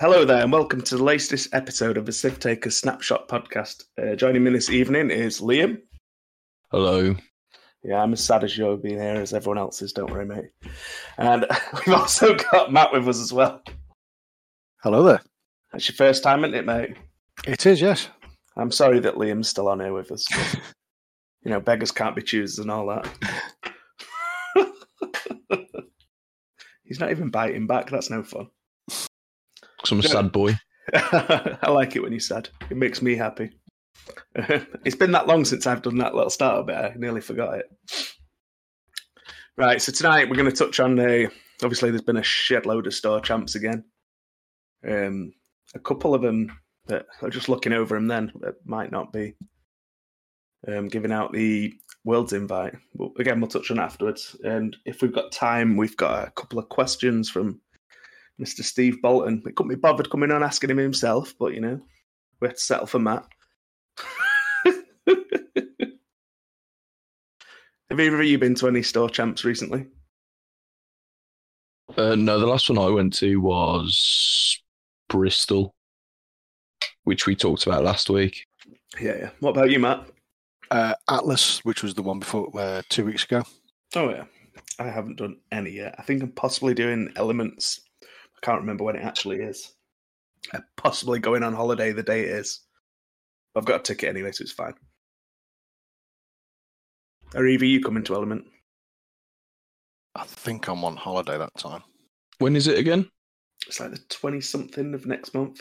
Hello there, and welcome to the latest episode of the Sith Taker Snapshot podcast. Uh, joining me this evening is Liam. Hello. Yeah, I'm as sad as you're being here as everyone else is, don't worry, mate. And we've also got Matt with us as well. Hello there. That's your first time, isn't it, mate? It is, yes. I'm sorry that Liam's still on here with us. but, you know, beggars can't be choosers and all that. He's not even biting back. That's no fun. Some Yeah. sad boy. I like it when you're sad. It makes me happy. it's been that long since I've done that little starter bit. I nearly forgot it. Right, so tonight we're going to touch on the. Obviously, there's been a shed load of store champs again. Um, a couple of them that are just looking over them then that might not be um, giving out the world's invite. But again, we'll touch on afterwards. And if we've got time, we've got a couple of questions from Mr. Steve Bolton. It couldn't be bothered coming on asking him himself, but you know, we had to settle for Matt. Have either of you been to any store champs recently? Uh, no, the last one I went to was Bristol, which we talked about last week. Yeah, yeah. What about you, Matt? Uh, Atlas, which was the one before uh, two weeks ago. Oh yeah, I haven't done any yet. I think I'm possibly doing elements. I can't remember when it actually is. I'm possibly going on holiday the day it is. I've got a ticket anyway, so it's fine. Are either you coming to Element? I think I'm on holiday that time. When is it again? It's like the twenty something of next month.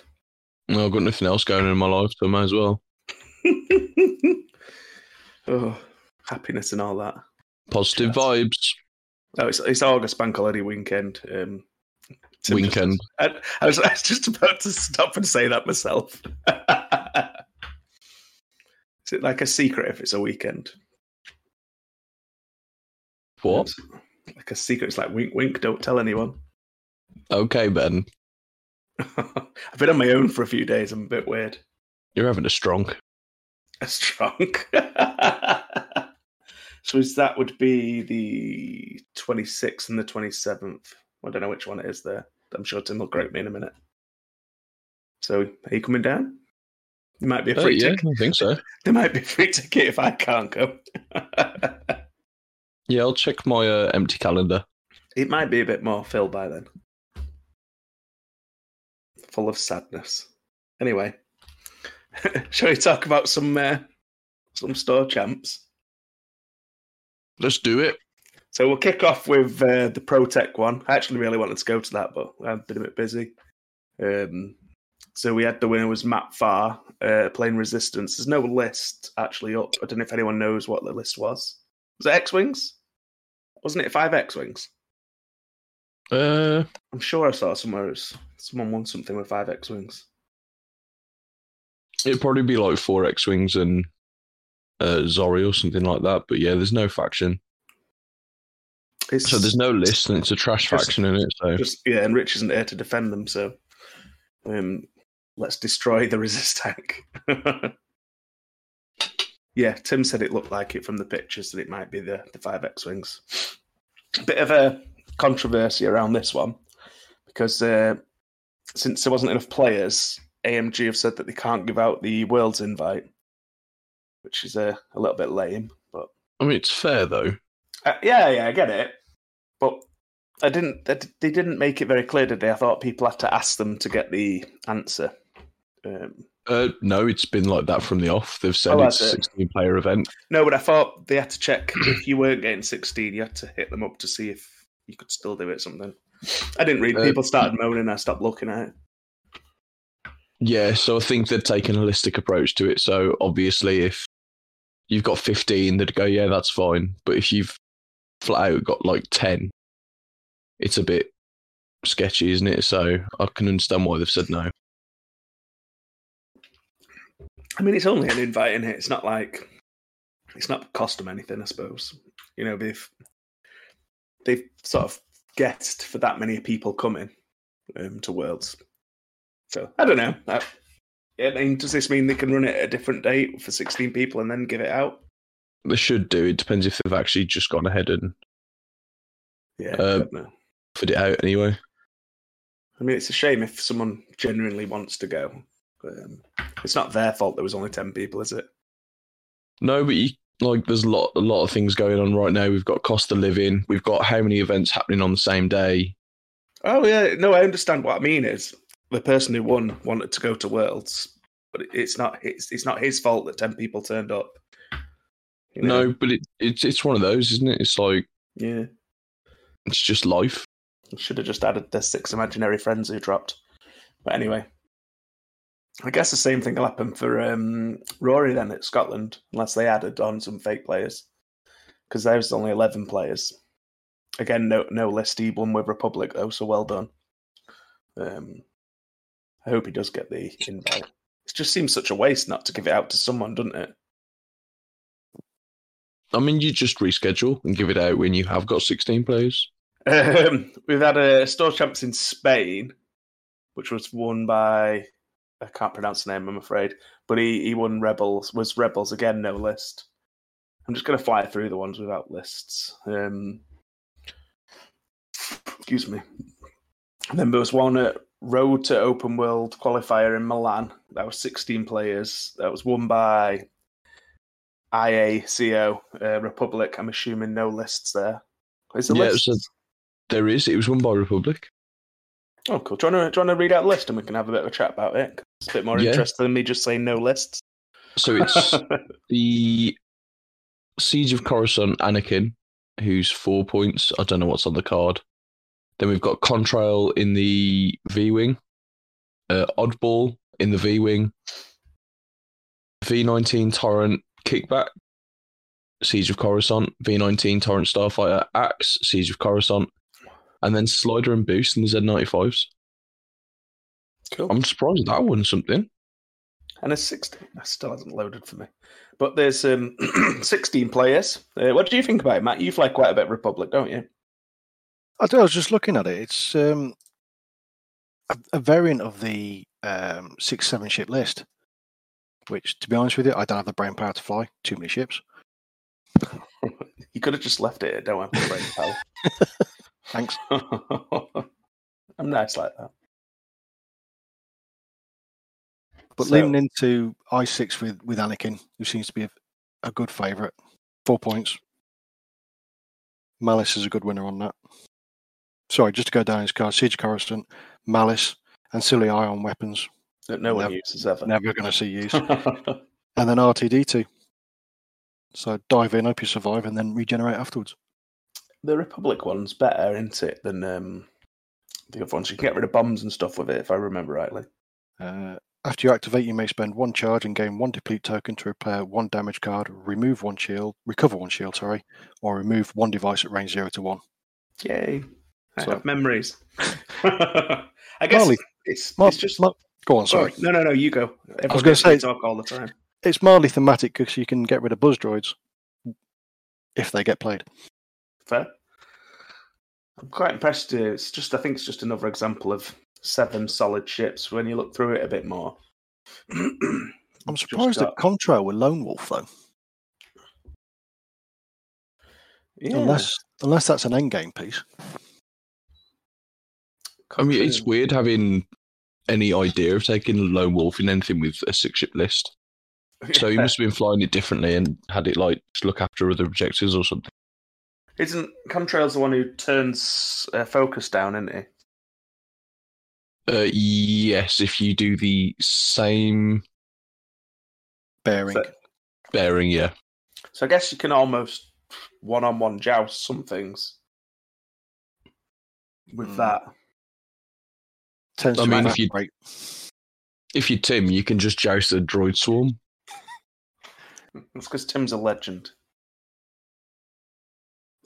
No, I've got nothing else going on in my life, so I might as well. oh, happiness and all that. Positive Yes. vibes. Oh, it's, it's August Bank Holiday weekend. Um, Weekend. I, I, was, I was just about to stop and say that myself. Is it like a secret if it's a weekend? What? Like a secret. It's like wink, wink. Don't tell anyone. Okay, Ben. I've been on my own for a few days. I'm a bit weird. You're having a strong. A strong. so is that would be the 26th and the 27th. I don't know which one it is there. I'm sure Tim will correct me in a minute. So are you coming down? There might be a Uh, free yeah, ticket. I think so. There might be a free ticket if I can't go. Yeah, I'll check my uh, empty calendar. it might be a bit more filled by then. Full of sadness. Anyway, shall we talk about some uh, some store champs? Let's do it. So we'll kick off with uh, the ProTech one. I actually really wanted to go to that, but I've been a bit busy. Um, so we had the winner was Matt Farr uh, playing Resistance. There's no list actually up. I don't know if anyone knows what the list was. Was it X Wings? Wasn't it five X Wings? Uh, I'm sure I saw somewhere was- someone won something with five X Wings. it'd probably be like four X Wings and uh, Zori or something like that. But yeah, there's no faction. It's So there's no list and it's a trash Just- faction in it. So just yeah, and Rich isn't there to defend them, so um, let's destroy the resist tank. yeah, Tim said it looked like it from the pictures that it might be the the five X wings. Bit of a controversy around this one because uh, since there wasn't enough players, AMG have said that they can't give out the world's invite, which is a, a little bit lame, but I mean, it's fair though. uh, yeah, yeah, I get it, but I didn't. They didn't make it very clear, did they? I thought people had to ask them to get the answer. Um, Uh, no, it's been like that from the off. They've said Oh, it's a 16 player event. no, but I thought they had to check if you weren't getting sixteen, you had to hit them up to see if you could still do it. Something. I didn't read. Uh, People started moaning. I stopped looking at it. Yeah, so I think they're taken a holistic approach to it. So obviously, if you've got 15, they'd go, yeah, that's fine. But if you've flat out got like 10, it's a bit sketchy, isn't it? So I can understand why they've said no. I mean, it's only an invite in it. It's not like it's not cost them anything. I suppose you know they've they've sort of guessed for that many people coming um, to Worlds. So I don't know. I, I mean, does this mean they can run it at a different date for sixteen people and then give it out? They should do. It depends if they've actually just gone ahead and Yeah, Uh, offered it out anyway. I mean, it's a shame if someone genuinely wants to go. Um, it's not their fault there was only 10 people, is it? No, but you, like there's a lot a lot of things going on right now. We've got cost of living. We've got how many events happening on the same day. Oh, yeah. No, I understand what I mean is the person who won wanted to go to Worlds, but it's not it's, it's not his fault that 10 people turned up. You know? No, but it, it's it's one of those, isn't it? It's like Yeah. it's just life. Should have just added the six imaginary friends who dropped. But anyway, I guess the same thing will happen for um, Rory then at Scotland, unless they added on some fake players. Because there's only 11 players. Again, no no list. He won with Republic, though, so well done. Um, I hope he does get the invite. It just seems such a waste not to give it out to someone, doesn't it? I mean, you just reschedule and give it out when you have got 16 players. Um, we've had a store champs in Spain, which was won by I can't pronounce the name, I'm afraid, but he he won Rebels. Was Rebels again? No list. I'm just going to fly through the ones without lists. Um, excuse me. And then there was one at Road to Open World qualifier in Milan. That was 16 players. That was won by IACO uh, Republic. I'm assuming no lists there. Is the Yeah, list? so- There is. It was won by Republic. Oh, cool. Do you, want to, do you want to read out the list and we can have a bit of a chat about it? It's a bit more Yeah. interesting than me just saying no lists. So it's the Siege of Coruscant Anakin, who's four points. I don't know what's on the card. Then we've got Contrail in the V Wing, uh, Oddball in the V Wing, V19 Torrent Kickback, Siege of Coruscant, V19 Torrent Starfighter Axe, Siege of Coruscant, and then Slider and Boost in the Z95s. cool. I'm surprised that won something. and a 16. That still hasn't loaded for me. But there's um, 16 players. Uh, what do you think about it, Matt? You fly quite a bit Republic, don't you? I, do- I was just looking at it. It's um, a, a variant of the um, six seven ship list. Which, to be honest with you, I don't have the brain power to fly too many ships. You could have just left it. Don't have to brain power. Thanks. I'm nice like that. But So- leaning into I six with with Anakin, who seems to be a, a good favourite, four points. Malice is a good winner on that. Sorry, just to go down his card: Siege Coruscant, Malice, and Silly Ion weapons. That no one Never- uses ever. Never going to see use. and then R2-D2. So dive in, hope you survive, and then regenerate afterwards. the Republic one's better, isn't it, than um, the other ones? You can get rid of bombs and stuff with it, if I remember rightly. Uh, after you activate, you may spend one charge and gain one deplete token to repair one damage card, remove one shield, recover one shield, sorry, or remove one device at range zero to one. Yay! I So- have memories. I guess Marley, it's, Mar- it's just. Mar- go on, sorry. No, no, no. You go. Everyone gonna gets to say- talk all the time. It's mildly thematic because you can get rid of buzz droids if they get played. Fair. I'm quite impressed. uh, It's just, I think it's just another example of seven solid ships when you look through it a bit more. I'm surprised got- that Contrail were Lone Wolf though, yeah, unless unless that's an endgame piece. I mean, it's weird having any idea of taking Lone Wolf in anything with a six ship list. So he must have been flying it differently and had it like to look after other objectives or something. Isn't Contrail's the one who turns uh, focus down, isn't he? Uh, yes, if you do the same Bearing. So- bearing, yeah. So I guess you can almost one-on-one joust some things with Hmm. that. Tends I to mean, if you- evaporate. If you Tim, you can just joust a droid swarm. It's because Tim's a legend.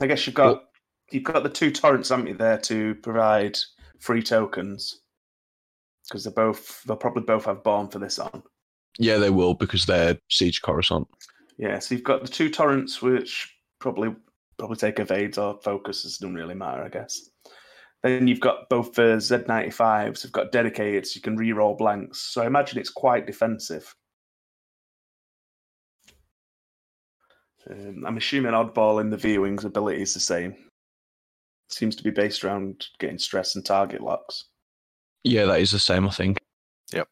I guess you've got you've got the two torrents, haven't you, there to provide free tokens because they're both they'll probably both have born for this on. Yeah, they will because they're Siege Coruscant. Yeah, so you've got the two torrents which probably probably take evades or focuses, doesn't really matter, I guess. Then you've got both the Z95s, you've got dedicated, so you can re-roll blanks. So I imagine it's quite defensive. Um, I'm assuming Oddball in the V-Wing's ability is the same. Seems to be based around getting stress and target locks. Yeah, that is the same, I think. Yep.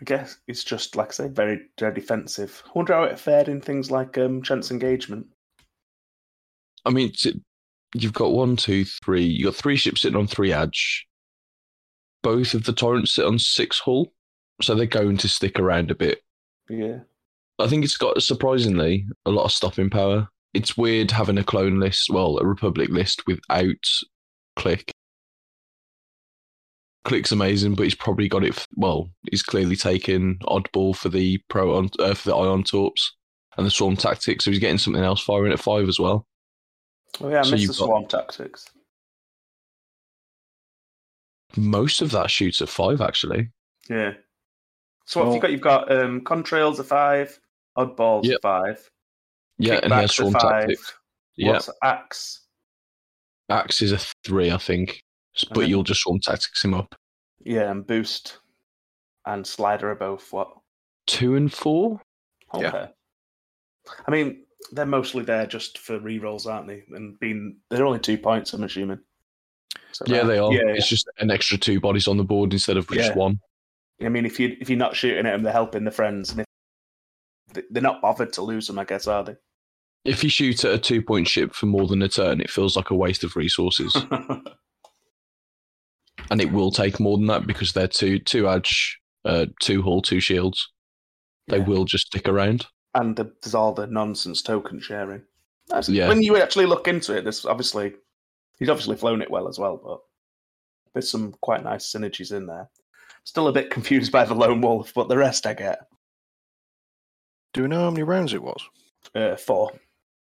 I guess it's just like I say, very, very defensive. I wonder how it fared in things like um, chance engagement. I mean, it's- you've got one, two, three. You got three ships sitting on three edge. Both of the torrents sit on six hull, so they're going to stick around a bit. Yeah, I think it's got surprisingly a lot of stopping power. It's weird having a clone list, well, a Republic list without Klick. Klick's amazing, but he's probably got it. f- Well, he's clearly taken oddball for the pro on uh, for the ion torps and the swarm tactics, so he's getting something else firing at five as well. Oh yeah, I So missed the swarm tactics. Most of that shoots at five, actually. Yeah. So what have you Well- got? You've got um, contrails a five, oddballs Yep. a five, Yeah, and he kickbacks a swarm five. tactics. Yeah, What's axe? axe is a three, I think, but then- you'll just swarm tactics him up. Yeah, and boost and slider are both what? Two and four. Okay. Yeah. I mean, they're mostly there just for re-rolls, aren't they? And being they're only two points, I'm assuming. So, Yeah, uh, they are. Yeah, It's just an extra two bodies on the board instead of just Yeah. one. I mean, if you if you're not shooting at them, they're helping the friends, and if they- they're not bothered to lose them, I guess, are they? If you shoot at a two point ship for more than a turn, it feels like a waste of resources. and it will take more than that because they're two two edge, uh, two hull, two shields. They Yeah. will just stick around. And the, there's all the nonsense token sharing. That's, Yeah. When you actually look into it, this obviously he's obviously flown it well as well, but there's some quite nice synergies in there. Still a bit confused by the lone wolf, but the rest I get. Do we know how many rounds it was? Uh, four.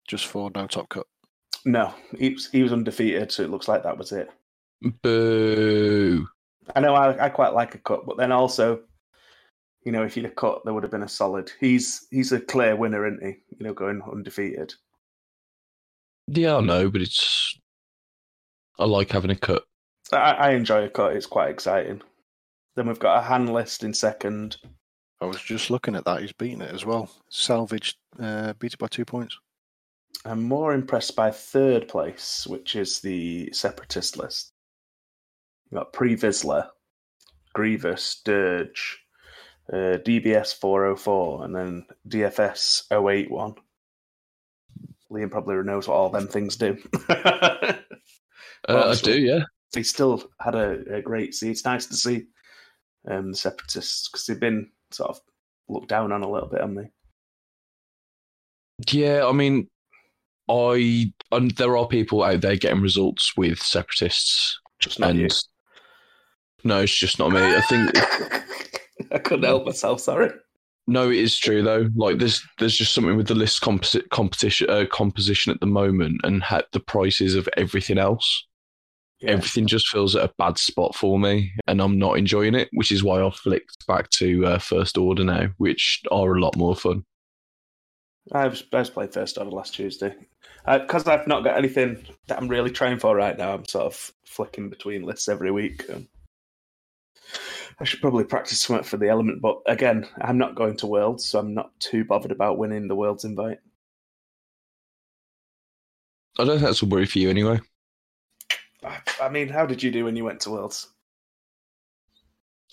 Just for no top cut. No, he was, he was undefeated, so it looks like that was it. Boo! I know I, I quite like a cut, but then also, you know, if you'd have cut, there would have been a solid. He's he's a clear winner, isn't he? You know, going undefeated. Yeah, I know, but it's. I like having a cut. I, I enjoy a cut; it's quite exciting. Then we've got a hand list in second. I was just looking at that. He's beaten it as well. Salvaged, uh, beat it by two points. I'm more impressed by third place, which is the separatist list. You've got Pre Vizsla, Grievous, Dirge, uh, DBS 404, and then DFS 081. Liam probably knows what all them things do. Uh, I do, yeah. he still had a, a great see. It's nice to see um, the separatists because they've been sort of looked down on a little bit, haven't they? Yeah, I mean, I and there are people out there getting results with separatists, Just not and you. no, it's just not me. I think I couldn't help myself. Sorry. no, it is true though. Like there's there's just something with the list composite competition uh, composition at the moment, and ha- the prices of everything else. Yeah. Everything just feels at a bad spot for me, and I'm not enjoying it. Which is why I've flicked back to uh, first order now, which are a lot more fun. I was, I was playing first order last Tuesday. Because I've not got anything that I'm really trying for right now, I'm sort of flicking between lists every week. Um, I should probably practice something for the element, but again, I'm not going to Worlds, so I'm not too bothered about winning the Worlds invite. I don't think that's a worry for you anyway. I, I mean, how did you do when you went to Worlds?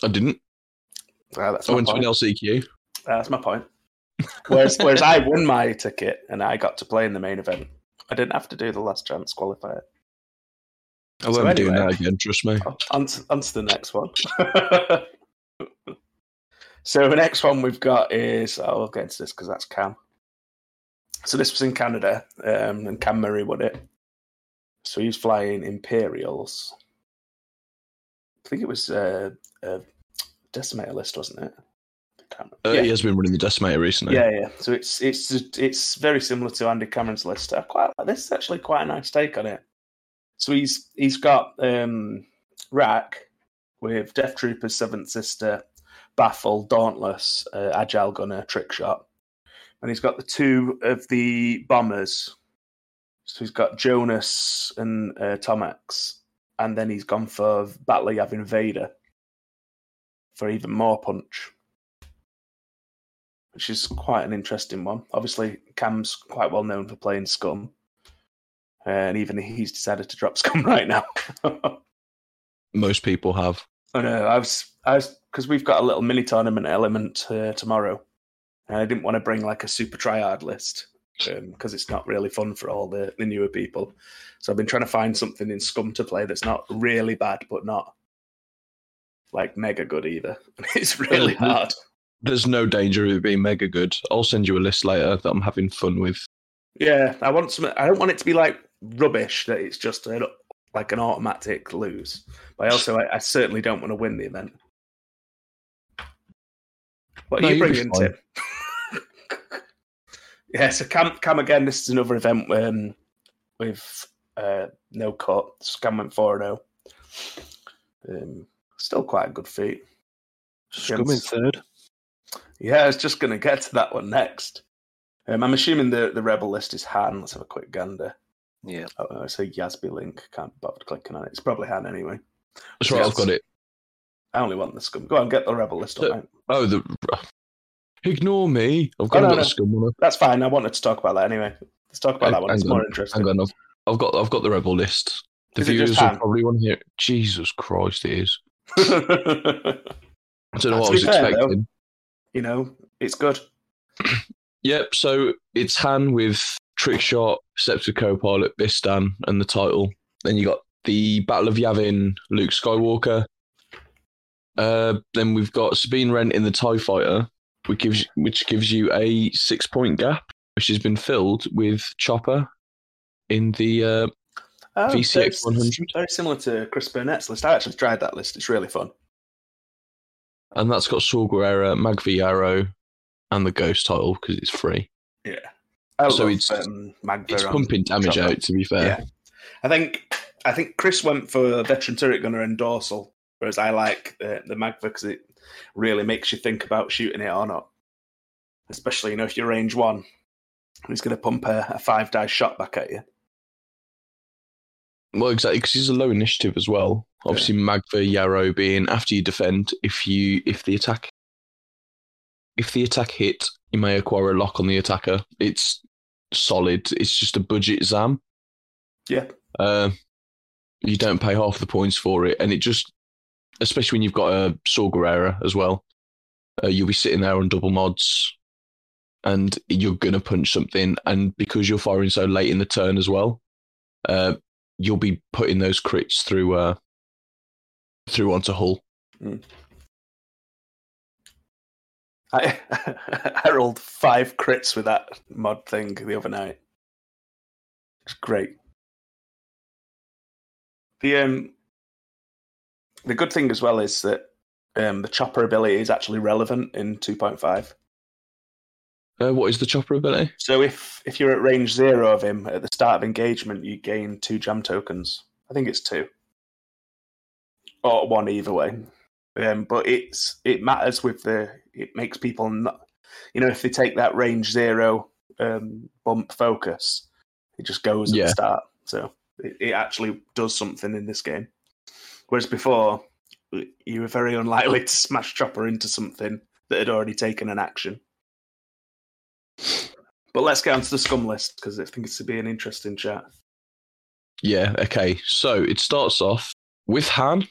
I didn't. Ah, that's I my went to an point. LCQ. Ah, that's my point. Whereas, whereas I won my ticket and I got to play in the main event. I didn't have to do the last chance qualifier. I So won't be doing that again. Trust me. On to, on to the next one. so the next one we've got is oh, we'll get into this because that's Cam. So this was in Canada, um, and Cam Murray won it. So he's flying Imperials. I think it was uh, a decimator list, wasn't it? Uh, remember. He has been running the decimator recently. Yeah, yeah. So it's it's it's very similar to Andy Cameron's list. I quite like this. Is actually quite a nice take on it. So he's he's got um, Rack with Death Troopers, Seventh Sister, Baffle, Dauntless, uh, Agile Gunner, Trick Shot, and he's got the two of the bombers. So he's got Jonus and uh, Tomax, and then he's gone for Battle Yavin Vader for even more punch which is quite an interesting one. Obviously, Cam's quite well known for playing Scum, and even he's decided to drop Scum right now. most people have. I know. I was, I was, because we've got a little mini tournament element uh, tomorrow, and I didn't want to bring like a super tryhard list because it's not really fun for all the, the newer people. So I've been trying to find something in Scum to play that's not really bad, but not like mega good either. It's really hard. There's no danger of it being mega good. I'll send you a list later that I'm having fun with. Yeah, I want some. I don't want it to be like rubbish that it's just like an automatic lose. But I also, I, I certainly don't want to win the event. What are No, you you'll bringing. Tim? yeah, so Cam, Cam again. This is another event um, with uh, no cut. Scam went four zero. Um, still quite a good feat. Scum in third. Yeah, I was just going to get to that one next. Um, I'm assuming the, the rebel list is Han. Let's have a quick gander. Yeah. Oh, it's a Yasby link. Can't bother clicking on it. It's probably Han anyway. That's right, I've got it. I only want the scum. Go on, get the rebel list. So- Oh, the. Ignore me. I've got, oh, no, no. the scum one. That's fine. I wanted to talk about that anyway. Let's talk about Hang- that one. It's hang more interesting. Hang on, I've, I've got I've got the rebel list. The Is viewers will probably want to hear. Jesus Christ, it is. I don't know what I was fair, though- expecting. know, it's good. Yep. So it's Han with trick shot, steps Scepter co-pilot, Bistan, and the title. Then you got the Battle of Yavin, Luke Skywalker. Uh, then we've got Sabine Wren in the Tie Fighter, which gives which gives you a six point gap, which has been filled with Chopper in the uh, Oh, VCX 100. Very similar to Chris Burnett's list. I actually tried that list. It's really fun. and that's got Saw Gerrera, Magva Yarro, and the Ghost title because it's free. Yeah. I So it's- um, It's pumping damage out. To be fair, Yeah. I think I think Chris went for veteran turret gunner and dorsal, whereas I like uh, the Magva because it really makes you think about shooting it or not. Especially, you know, if you're range one, he's going to pump a, a five die shot back at you. Well, exactly, because he's a low initiative as well. Obviously, Magva Yarro being after you defend, if you if the attack if the attack hit, you may acquire a lock on the attacker. It's solid. It's just a budget zam. Yeah. Uh, you don't pay half the points for it, and it just, especially when you've got a Saw Gerrera as well, uh, you'll be sitting there on double mods, and you're gonna punch something, and because you're firing so late in the turn as well, uh, you'll be putting those crits through uh, through onto Hull. I, I rolled five crits with that mod thing the other night. It's great. The um, the good thing as well is that um, the chopper ability is actually relevant in two point five. Uh, what is the chopper ability? So if if you're at range zero of him at the start of engagement, you gain two jam tokens. I think it's two, or one either way. Um, but it's it matters with the it makes people not, you know, if they take that range zero um, bump focus, it just goes at Yeah. the start. So it, it actually does something in this game. Whereas before, you were very unlikely to smash chopper into something that had already taken an action. But let's get onto the scum list because I think it's to be an interesting chat. Yeah. Okay. So it starts off with Han.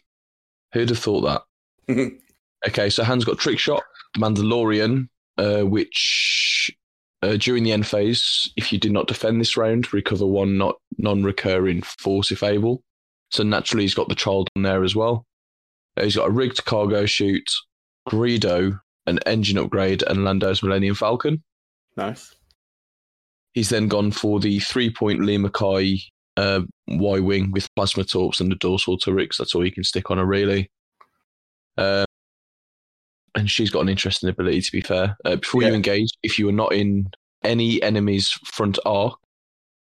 Who'd have thought that? Okay, so Han's got Trick Shot, Mandalorian, uh, which uh, during the end phase, if you did not defend this round, recover one not non-recurring force if able. So naturally, he's got the child on there as well. Uh, he's got a rigged cargo chute, Greedo, an engine upgrade, and Lando's Millennium Falcon. Nice. He's then gone for the three-point Leema Kai uh, Y-wing with plasma torps and the dorsal turrets. That's all you can stick on her, really. Uh, and she's got an interesting ability, to be fair. Uh, before you engage, if you are not in any enemy's front arc,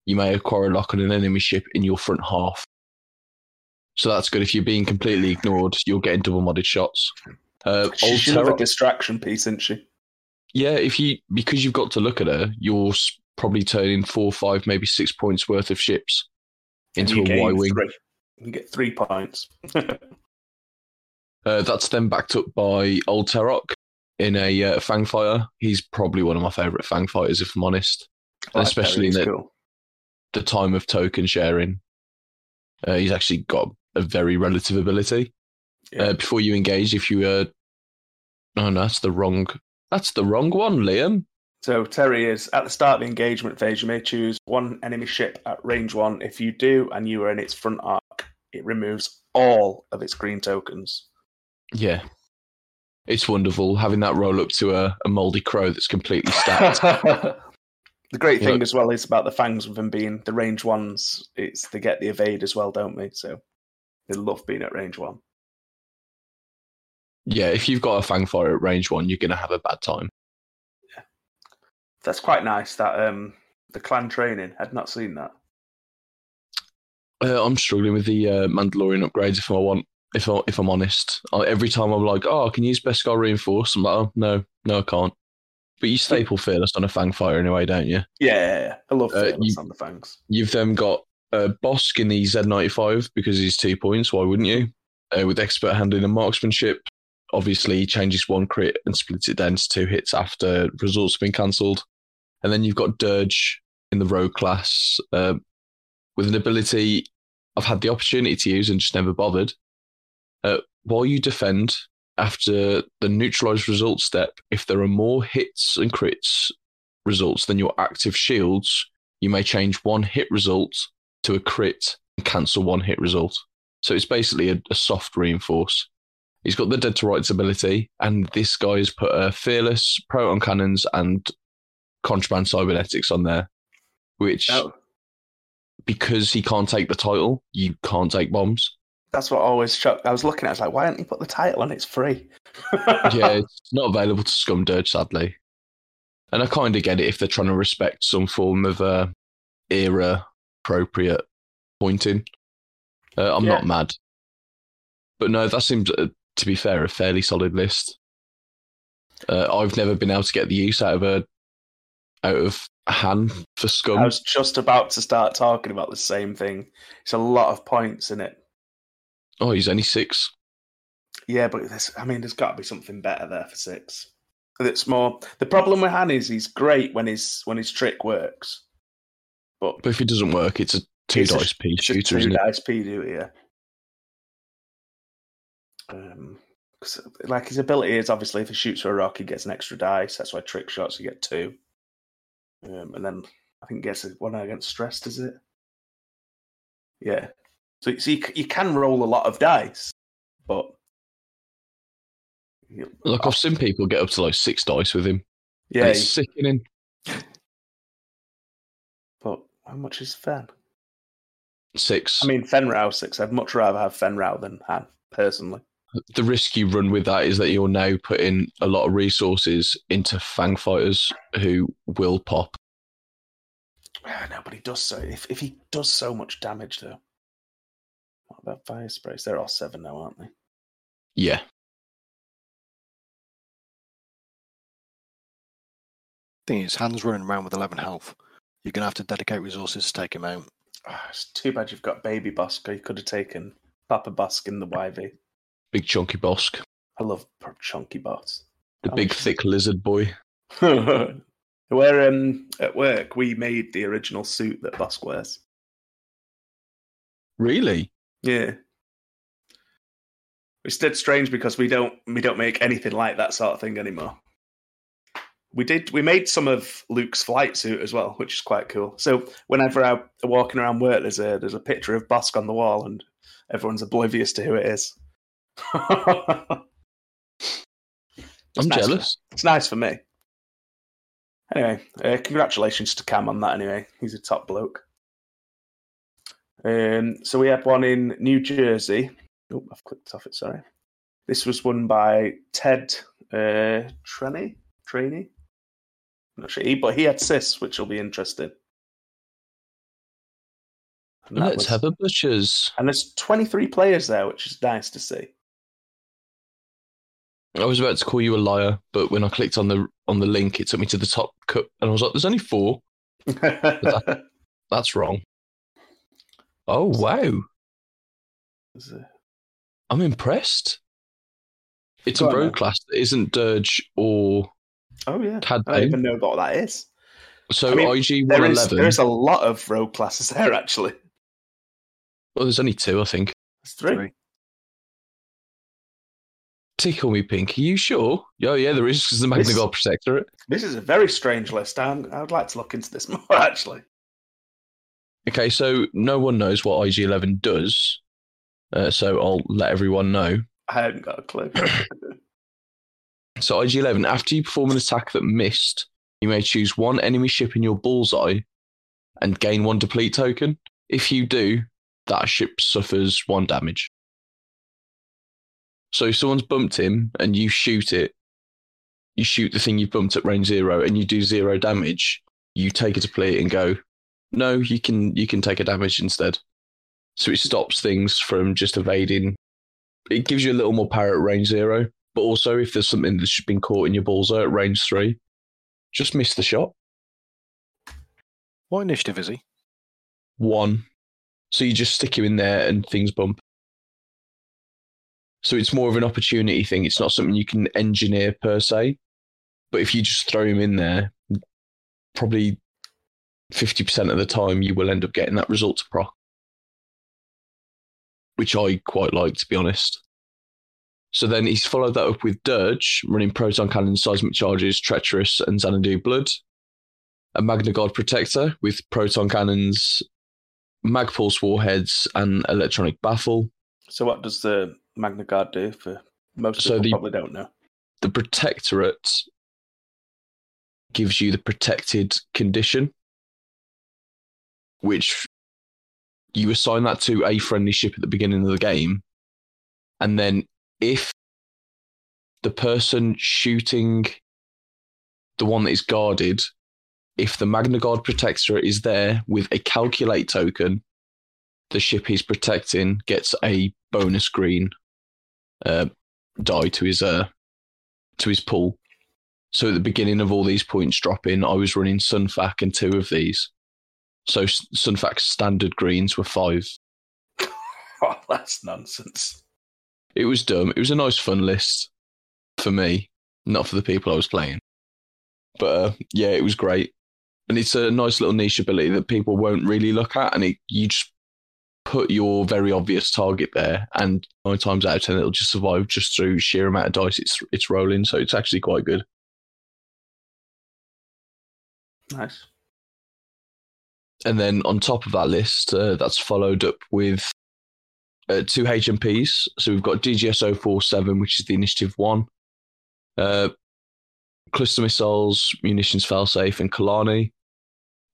you may acquire a lock on an enemy ship in your front half. So that's good. If you're being completely ignored, you're getting double modded shots. Uh, She's Terra- distraction piece, isn't she? yeah, if you because you've got to look at her, you're probably turning four, five, maybe six points worth of ships into a gain wing. You get three points. Uh, that's then backed up by Old Teroch in a uh, Fang fighter. He's probably one of my favourite Fang fighters, if I'm honest. Like especially in the, cool. the time of token sharing. Uh, he's actually got a very relative ability. Yeah. Uh, before you engage, if you uh, oh no, that's the wrong. That's the wrong one, Liam. So Terry is at the start of the engagement phase. You may choose one enemy ship at range one. If you do, and you are in its front arc, it removes all of its green tokens. Yeah, it's wonderful having that roll up to a, a moldy crow that's completely stacked. the great thing Look. as well is about the fangs with them being the range ones. It's they get the evade as well, don't they? So they love being at range one. yeah, if you've got a fangfire at range one, you're gonna have a bad time. Yeah, that's quite nice. That um, the clan training. I'd not seen that. Uh, I'm struggling with the uh, Mandalorian upgrades. If I want, if I if I'm honest, I, every time I'm like, oh, can you use Beskar reinforce. I'm like, oh no, no, I can't. But you staple fearless on a fangfire anyway, don't you? Yeah, yeah, yeah. I love Uh, fearless you- on the fangs. You've then got uh, Bosk in the Z95 because he's two points. Why wouldn't you? Uh, with expert handling and marksmanship, obviously he changes one crit and splits it down to two hits after results have been cancelled. And then you've got Dirge in the rogue class uh, with an ability I've had the opportunity to use and just never bothered. Uh, while you defend after the neutralized result step, if there are more hits and crits results than your active shields, you may change one hit result to a crit and cancel one hit result. So it's basically a, a soft reinforce. He's got the dead to rights ability, and this guy's put a fearless, proton cannons, and contraband cybernetics on there, which Oh, because he can't take the title, you can't take bombs. That's what always shocked. I was looking at. it, I was like, why didn't you put the title on? It's free. yeah, it's not available to Scum Dirge, sadly. And I kind of get it if they're trying to respect some form of uh, era appropriate pointing. Uh, I'm Yeah. not mad. But no, that seems, uh, to be fair, a fairly solid list. Uh, I've never been able to get the use out of a out of Han for Scum. I was just about to start talking about the same thing. It's a lot of points in it. Oh, he's only six. Yeah, but there's, I mean, there's got to be something better there for six. That's more. The problem with Han is he's great when his when his trick works, but But if it doesn't work, it's a two It's a- dice P shooter, two isn't it? dice P. Yeah. Um, 'cause, like his ability is obviously if he shoots for a rock, he gets an extra dice. That's why trick shots you get two. Um, and then I think he gets one against stressed. Is it? Yeah. So, so you, you can roll a lot of dice, but Like I've seen people get up to like six dice with him. Yeah, it's sickening. But how much is Fenn? Six. I mean, Fenn Rau six. I'd much rather have Fenn Rau than Han, personally. the risk you run with that is that you're now putting a lot of resources into fang fighters who will pop. No, but he does so. If if he does so much damage, though. What about fire sprays? They're all seven now, aren't they? Yeah. Thing is, Han's running around with 11 health. You're going to have to dedicate resources to take him out. Ah, it's too bad you've got Baby Bosk. You could have taken Papa Bosk in the YV. Big chunky bosk. I love chunky bots. The I big like- thick lizard boy. Where um at work we made the original suit that Bosk wears. Really? Yeah. It's dead strange because we don't we don't make anything like that sort of thing anymore. We did we made some of Luke's flight suit as well, which is quite cool. So whenever I'm walking around work, there's a there's a picture of Bosk on the wall, and everyone's oblivious to who it is. I'm nice for- jealous. it's nice for me. Anyway, uh, congratulations to Cam on that. Anyway, he's a top bloke. Um, so we had one in New Jersey. Oh, I've clicked off it. Sorry. This was won by Ted uh, Trenny. Trainee. Not sure, he, but he had cis, which will be interesting. And, Let's was- have a butchers. and there's 23 players there, which is nice to see. I was about to call you a liar, but when I clicked on the on the link, it took me to the top cut, and I was like, "There's only four. That's wrong." Oh wow, I'm impressed. It's Go a on, road then. class that isn't Dirge or oh yeah, Cad I don't even know what that is. So I mean, IG There one is eleven. there is a lot of road classes there actually. Well, there's only two, I think. It's three. Tickle me pink. Are you sure? Oh yeah, there is because the Magna This- God Protectorate. This is a very strange list. I'm, I would like to look into this more, actually. Okay, so no one knows what IG11 does. Uh, so I'll let everyone know. I haven't got a clue. So IG11, after you perform an attack that missed, you may choose one enemy ship in your bullseye and gain one deplete token. If you do, that ship suffers one damage. So if someone's bumped him and you shoot it, you shoot the thing you bumped at range zero and you do zero damage, you take a deplete and go, no, you can you can take a damage instead. So it stops things from just evading. It gives you a little more power at range zero, but also if there's something that's been caught in your bullseye at range three, just miss the shot. What initiative is he? One. So you just stick him in there and things bump. So it's more of an opportunity thing. It's not something you can engineer per se. But if you just throw him in there, probably 50% of the time you will end up getting that result to proc. Which I quite like, to be honest. So then he's followed that up with Dirge, running proton cannon, seismic charges, treacherous, and Xanadu blood. A Magna Guard protector with proton cannons, mag pulse warheads, and electronic baffle. so, what does the Magna Guard do for most So people? the- probably don't know. The protectorate gives you the protected condition, which you assign that to a friendly ship at the beginning of the game. And then if the person shooting the one that is guarded, if the Magna Guard Protectorate is there with a calculate token, the ship he's protecting gets a bonus green uh, die to his uh, to his pool. So at the beginning of all these points dropping, I was running Sun Fac and two of these. So Sun Fac's standard greens were five. Oh, that's nonsense. It was dumb. It was a nice fun list for me, not for the people I was playing. But uh, yeah, it was great, and it's a nice little niche ability that people won't really look at, and it, you just put your very obvious target there, and nine times out of ten, it'll just survive just through sheer amount of dice it's it's rolling. So it's actually quite good. Nice. And then on top of that list, uh, that's followed up with uh, two HMPs. So we've got DGS 047, which is the initiative one, uh, cluster missiles, munitions failsafe, and Kalani.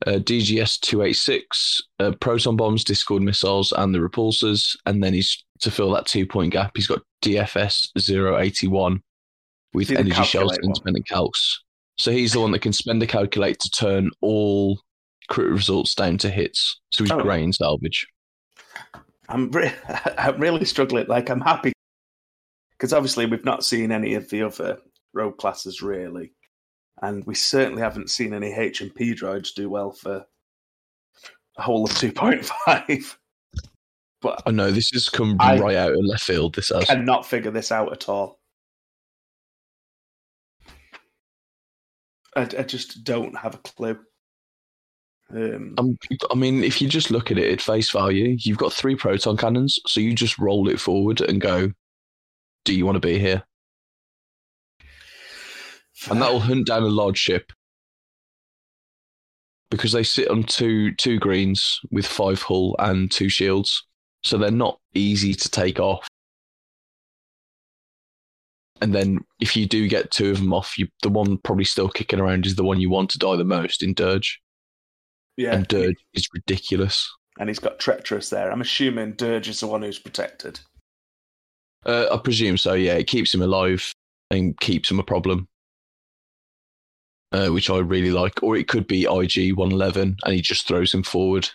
Uh, DGS 286, uh, proton bombs, Discord missiles, and the repulsors. And then he's to fill that two point gap, he's got DFS 081 with energy shells and one? spending calcs. So he's the one that can spend a calculate to turn all crit results down to hits. So he's Oh. great in salvage. I'm re- I'm really struggling. Like I'm happy because obviously we've not seen any of the other rogue classes really, and we certainly haven't seen any HMP droids do well for a whole of two point five. But I know this has come I- right out of left field. This has. cannot figure this out at all. I, I just don't have a clue. Um, Um, I mean, if you just look at it at face value, you've got three proton cannons, so you just roll it forward and go, "Do you want to be here?" And that'll hunt down a large ship because they sit on two two greens with five hull and two shields, so they're not easy to take off. And then if you do get two of them off, you, the one probably still kicking around is the one you want to die the most in Dirge. Yeah, And Dirge is ridiculous. and he's got treacherous there. I'm assuming Dirge is the one who's protected. Uh, I presume so. Yeah, it keeps him alive and keeps him a problem, uh, which I really like. Or it could be IG one eleven, and he just throws him forward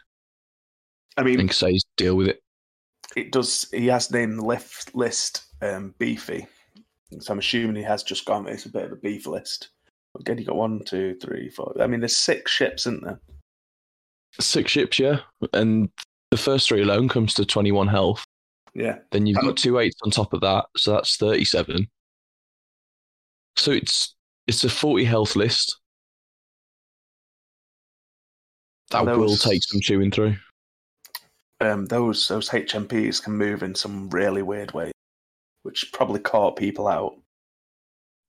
I mean, and says, "Deal with it." it does. He has named the list list um, beefy, so I'm assuming he has just gone. It's a bit of a beef list. Again, you got one, two, three, four. I mean, there's six ships, isn't there? Six ships, yeah, and the first three alone comes to twenty one health. Yeah, Then you've got two eights on top of that, so that's thirty seven. So it's it's a forty health list. That Those- will take some chewing through. um, those those HMPs can move in some really weird ways, which probably caught people out.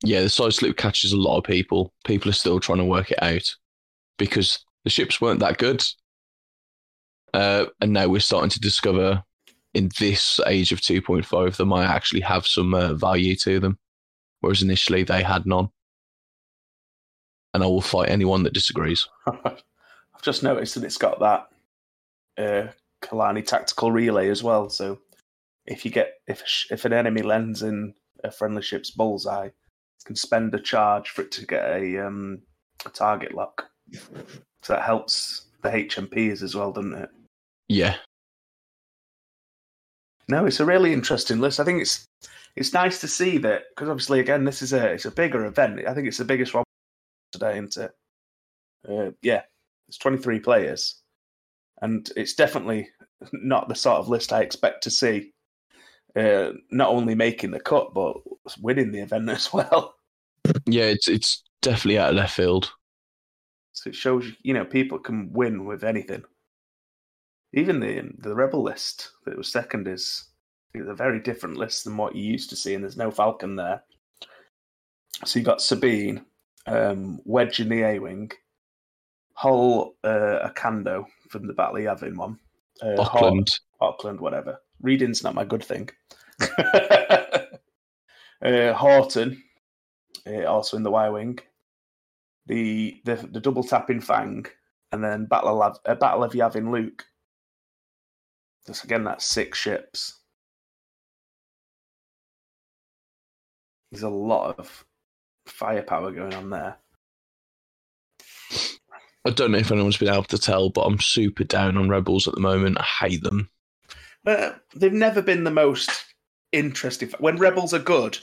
Yeah, the side slip catches a lot of people. People are still trying to work it out because the ships weren't that good. Uh, and now we're starting to discover in this age of 2.5 they might actually have some uh, value to them, whereas initially they had none. And I will fight anyone that disagrees. I've just noticed that it's got that uh, Kalani tactical relay as well. So if you get if if an enemy lands in a friendly ship's bullseye, you can spend a charge for it to get a um, a target lock. So that helps the HMPs as well, doesn't it? Yeah, No, it's a really interesting list. I think it's it's nice to see that because obviously, again, this is a it's a bigger event. I think it's the biggest one today, isn't it? Uh, yeah, it's twenty three players, and it's definitely not the sort of list I expect to see. Uh, not only making the cut, but winning the event as well. yeah, it's it's definitely out of left field. So it shows you, you know, people can win with anything. Even the the rebel list that was second is is a very different list than what you used to see, and there's no Falcon there. So you got Sabine, um, Wedge in the A wing, Hol, uh, Akando from the Battle of Yavin one, uh, Auckland, Auckland, whatever. Reading's not my good thing. uh, Horton, uh, also in the Y wing. The, the the double tapping Fang, and then Battle of uh, Battle of Yavin Luke. That's again that's six ships. There's a lot of firepower going on there. I don't know if anyone's been able to tell, but I'm super down on Rebels at the moment. I hate them. Uh, they've never been the most interesting. When rebels are good,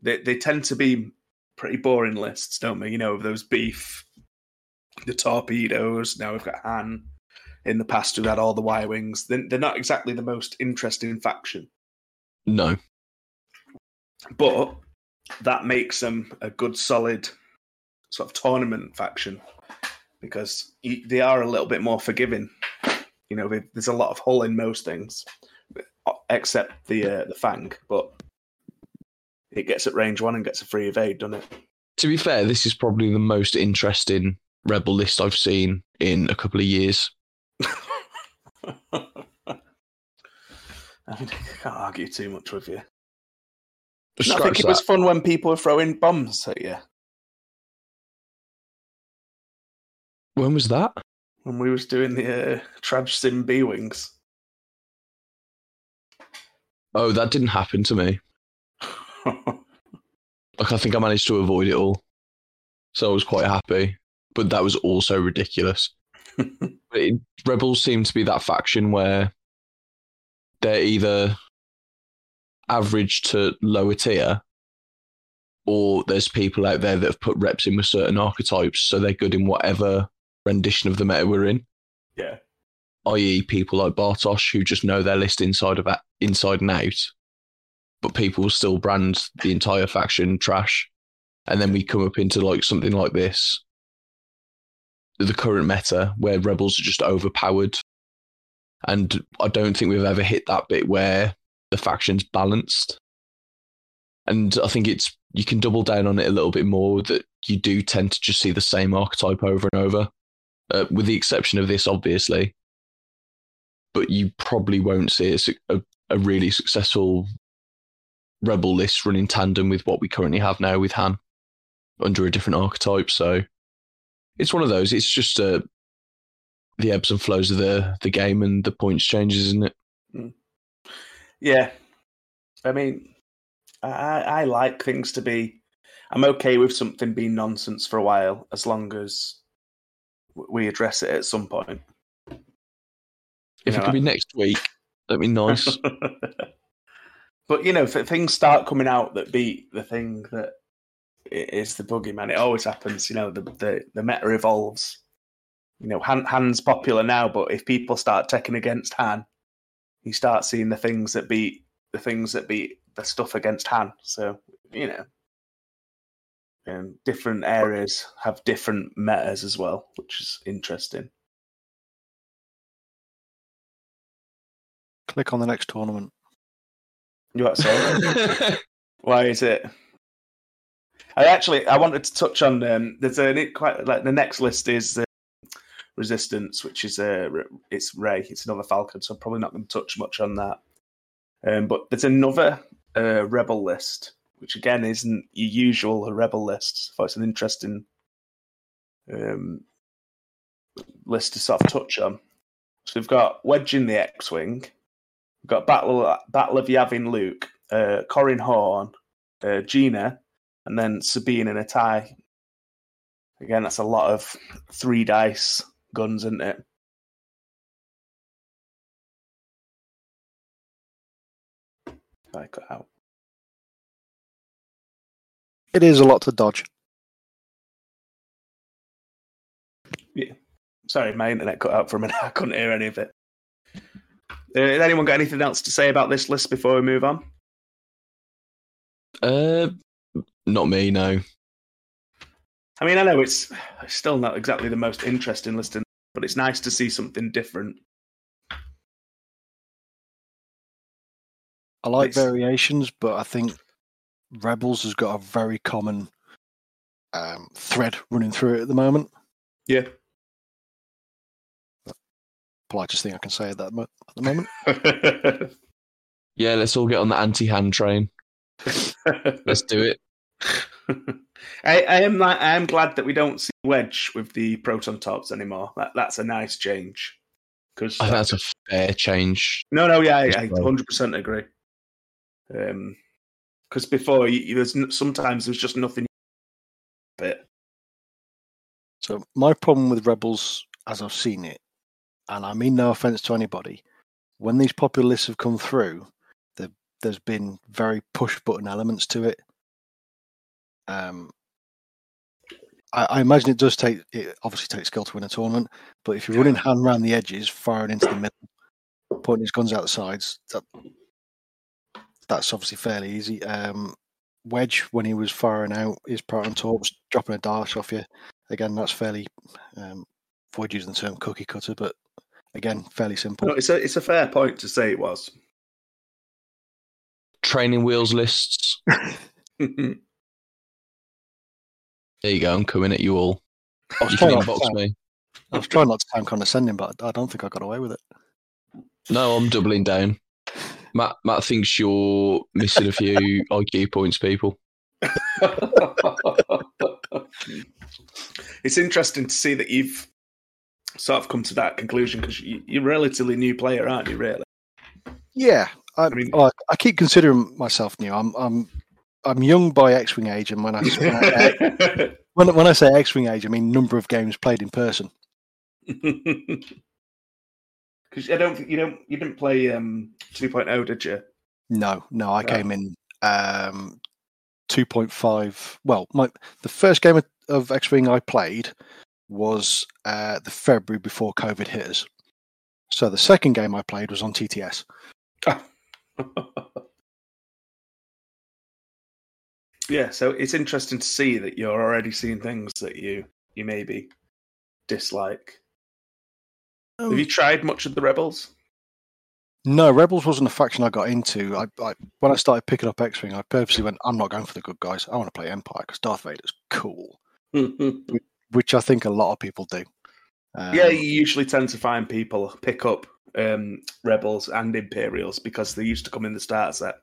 they they tend to be pretty boring lists, don't we? You know, of those beef, the torpedoes. Now we've got Han. In the past, we've had all the Y wings. They're, they're not exactly the most interesting faction, No, but that makes them a good, solid sort of tournament faction because they are a little bit more forgiving. You know, they- there's a lot of hull in most things, except the uh, the Fang, but it gets at range one and gets a free evade, doesn't it? to be fair, this is probably the most interesting Rebel list I've seen in a couple of years. I mean, I can't argue too much with you. I think it was fun when people were throwing bombs at you. When was that? When we was doing the uh, Sim B wings. Oh, that didn't happen to me. Like I think I managed to avoid it all, so I was quite happy. But that was also ridiculous. It, Rebels seem to be that faction where they're either average to lower tier, or there's people out there that have put reps in with certain archetypes, so they're good in whatever rendition of the meta we're in. yeah. i.e., people like Bartosz who just know their list inside of inside and out, but people still brand the entire faction trash, and then we come up into like something like this, the current meta where rebels are just overpowered, and I don't think we've ever hit that bit where the faction's balanced, and I think it's you can double down on it a little bit more that you do tend to just see the same archetype over and over, uh, with the exception of this, obviously. But you probably won't see a, a, a really successful rebel list run in tandem with what we currently have now with Han under a different archetype. So it's one of those. It's just uh, the ebbs and flows of the the game and the points changes, isn't it? Yeah. I mean, I, I like things to be. I'm okay with something being nonsense for a while, as long as we address it at some point. If You it know, could be next week, that'd be nice. but you know, things start coming out that beat the thing that is the boogeyman, it always happens. You know, the the, the meta evolves. You know, Han, Han's popular now, but if people start taking against Han, you start seeing the things that beat the things that beat the stuff against Han. So you know, and different areas have different metas as well, which is interesting. Click on the next tournament. You what, sorry? Why is it? I actually I wanted to touch on um, there's a quite like the next list is uh, resistance, which is uh, it's Rey. It's another Falcon, so I'm probably not going to touch much on that. Um, but there's another uh, rebel list, which again isn't your usual rebel list. I thought it's an interesting um, list to sort of touch on. So we've got Wedge in the X-wing. We've got Battle Battle of Yavin Luke, uh, Corran Horn, uh, Gina, and then Sabine in a tie. Again, that's a lot of three dice guns, isn't it? I cut out. It is a lot to dodge. Yeah. Sorry, my internet cut out for a minute. I couldn't hear any of it. Uh, has anyone got anything else to say about this list before we move on? Uh, not me, no. I mean, I know it's still not exactly the most interesting list, but it's nice to see something different. I like it's... variations, but I think Rebels has got a very common um, thread running through it at the moment. Yeah. Politest thing I can say at that mo- at the moment. yeah, let's all get on the anti-Han train. let's do it. I, I, am like, I am glad that we don't see Wedge with the proton torps anymore. That, that's a nice change. Because that's a fair change. No, no, yeah, I, 100% agree. Um, because before you, there's sometimes there's just nothing. Bit. So my problem with Rebels, as I've seen it, and I mean no offense to anybody, when these popular lists have come through, there's been very push button elements to it. Um, I, I, imagine it does take it obviously takes skill to win a tournament, but if you're running Han around the edges, firing into the middle, putting his guns out the sides, that that's obviously fairly easy. Um, Wedge, when he was firing out his proton torps, dropping a dash off you, again, that's fairly, um, avoid using the term cookie cutter, but again, fairly simple. No, it's a it's a fair point to say it was. Training wheels lists. there you go. I'm coming at you all. I was, trying not me. I was trying not to sound condescending, but I don't think I got away with it. No, I'm doubling down. Matt, Matt thinks you're missing a few IQ points, people. it's interesting to see that you've sort of come to that conclusion because you, are a relatively new player, aren't you? Really? Yeah, I, I mean, I, I keep considering myself new. I'm, I'm, I'm young by X-wing age, and when I when, when I say X-wing age, I mean number of games played in person. Because I don't, you don't, you didn't play um, 2.0, did you? No, no, I came in um, 2.5. Well, my the first game of, of X Wing I played was uh, the February before COVID hit us. So the second game I played was on TTS. yeah, so it's interesting to see that you're already seeing things that you you maybe dislike. Um, Have you tried much of the Rebels? No, Rebels wasn't a faction I got into. I, I when I started picking up X Wing, I purposely went, "I'm not going for the good guys. I want to play Empire because Darth Vader's cool," which I think a lot of people do. Um, yeah, you usually tend to find people pick up um, Rebels and Imperials because they used to come in the starter set.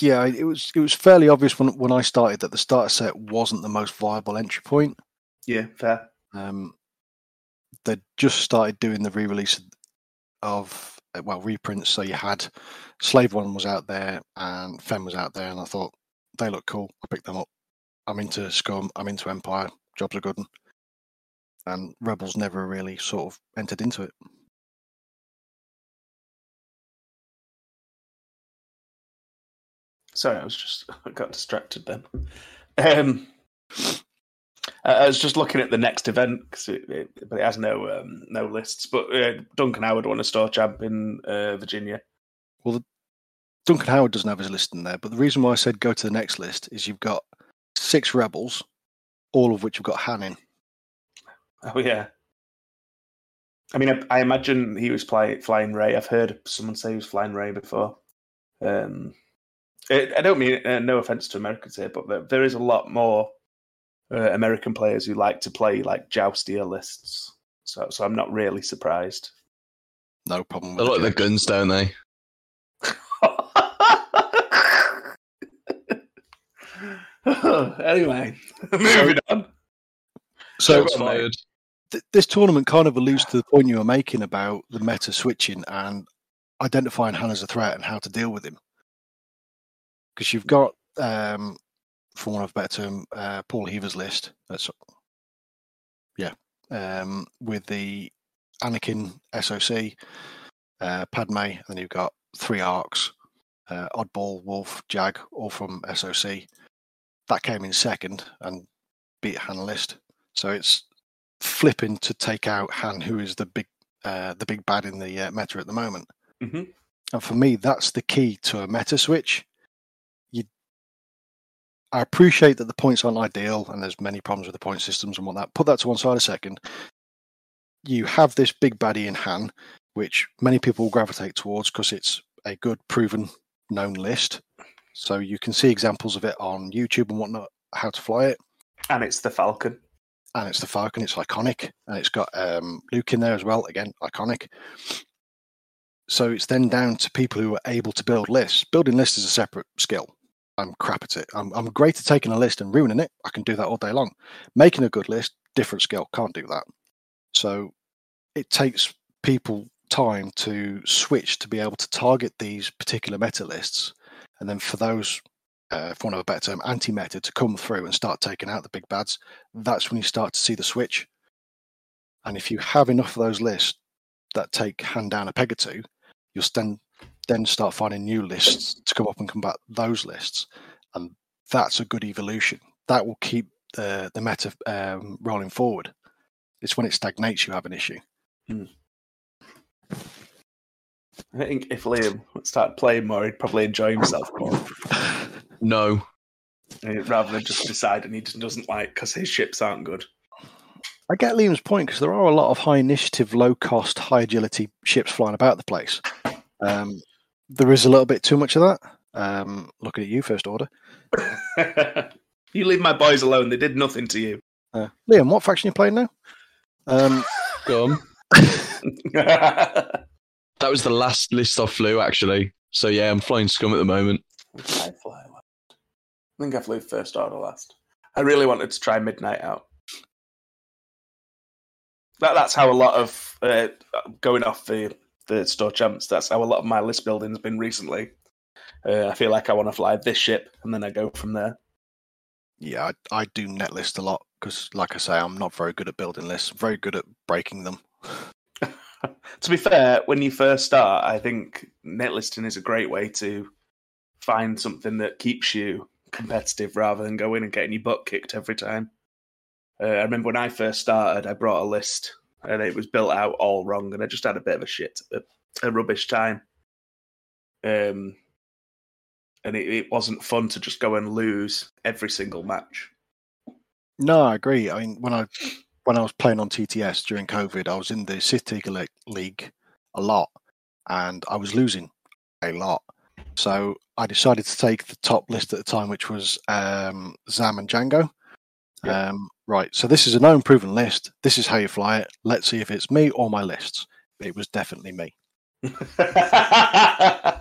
Yeah, it was it was fairly obvious when when I started that the starter set wasn't the most viable entry point. Yeah, fair. Um, they just started doing the re-release of well reprints. So you had Slave One was out there and Fem was out there, and I thought they look cool. I picked them up. I'm into Scum. I'm into Empire. Jobs are good, and Rebels never really sort of entered into it. Sorry, I was just I got distracted then. Um, I was just looking at the next event, it, it, but it has no um, no lists. But uh, Duncan Howard won a store champ in uh, Virginia. Well, the, Duncan Howard doesn't have his list in there, but the reason why I said go to the next list is you've got six rebels, all of which have got Han in. Oh yeah. I mean, I, I imagine he was play, flying Rey. I've heard someone say he was flying Rey before. Um, it, I don't mean uh, no offense to Americans here, but there, there is a lot more uh, American players who like to play like joustier lists. So, so I'm not really surprised. No problem They with like the the guns, don't they? anyway, moving on. So Shots fired. th- this tournament kind of alludes to the point you were making about the meta switching and identifying Han as a threat and how to deal with him. Because you've got, um, for one of a better term, uh, Paul Heaver's list. That's yeah, um, with the Anakin SOC, uh, Padme, and then you've got three arcs, uh, Oddball, Wolf, Jag, all from SOC. That came in second and beat Han list. So it's flipping to take out Han, who is the big uh, the big bad in the uh, meta at the moment. Mhm. And for me, that's the key to a meta switch. You, I appreciate that the points aren't ideal, and there's many problems with the point systems and whatnot. Put that to one side a second. You have this big baddie in Han, which many people will gravitate towards because it's a good, proven, known list. So you can see examples of it on YouTube and whatnot, how to fly it And it's the Falcon. and it's the Falcon. It's iconic, and it's got um, Luke in there as well. Again, iconic. So it's then down to people who are able to build lists. Building lists is a separate skill. I'm crap at it. I'm, I'm great at taking a list and ruining it. I can do that all day long. Making a good list, different skill. Can't do that. So it takes people time to switch to be able to target these particular meta lists, and then for those uh, for want of a better term, anti-meta to come through and start taking out the big bads, that's when you start to see the switch. And if you have enough of those lists that take Han down a peg or two, you'll then then start finding new lists to come up and combat those lists, and that's a good evolution. That will keep the the meta um, rolling forward. It's when it stagnates you have an issue. I think if Liam started playing more, he'd probably enjoy himself more No. uh, rather than just deciding he just doesn't like because his ships aren't good. I get Liam's point because there are a lot of high initiative, low cost, high agility ships flying about the place. Um, there is a little bit too much of that. Um, looking at you, First Order. you leave my boys alone. They did nothing to you. Uh, Liam, what faction are you playing now? Um, Go on. I That was the last list I flew, actually. So yeah, I'm flying scum at the moment. fly last. I think I flew first order last. I really wanted to try midnight out. That, that's how a lot of uh, going off the the store champs. That's how a lot of my list building has been recently. Uh, I feel like I want to fly this ship, and then I go from there. yeah, I, I do net list a lot because, like I say, I'm not very good at building lists. very good at breaking them. to be fair, when you first start, I think net listing is a great way to find something that keeps you competitive rather than going and getting your butt kicked every time. Uh, I remember when I first started, I brought a list and it was built out all wrong, and I just had a bit of a shit, a, a rubbish time. Um, and it, it wasn't fun to just go and lose every single match. No, I agree. I mean, when I when I was playing on TTS during COVID, I was in the City League a lot, and I was losing a lot. So I decided to take the top list at the time, which was um, Zam and Django. Yeah. Um, right. So this is a known, proven list. This is how you fly it. Let's see if it's me or my lists. It was definitely me.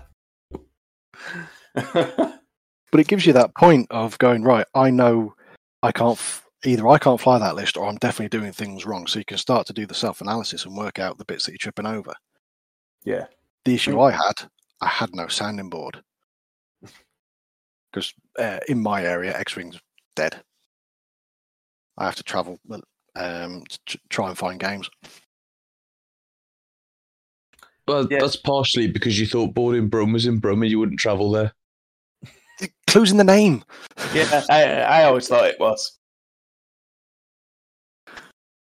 But it gives you that point of going right. I know I can't f- either. I can't fly that list, or I'm definitely doing things wrong. So you can start to do the self analysis and work out the bits that you're tripping over. yeah. The issue I had, I had no sounding board because uh, in my area, X Wing's dead. I have to travel um, to try and find games. Well, Yeah. that's partially because you thought boarding Brum was in Brum and you wouldn't travel there. Clues in the name. Yeah, I, I always thought it was.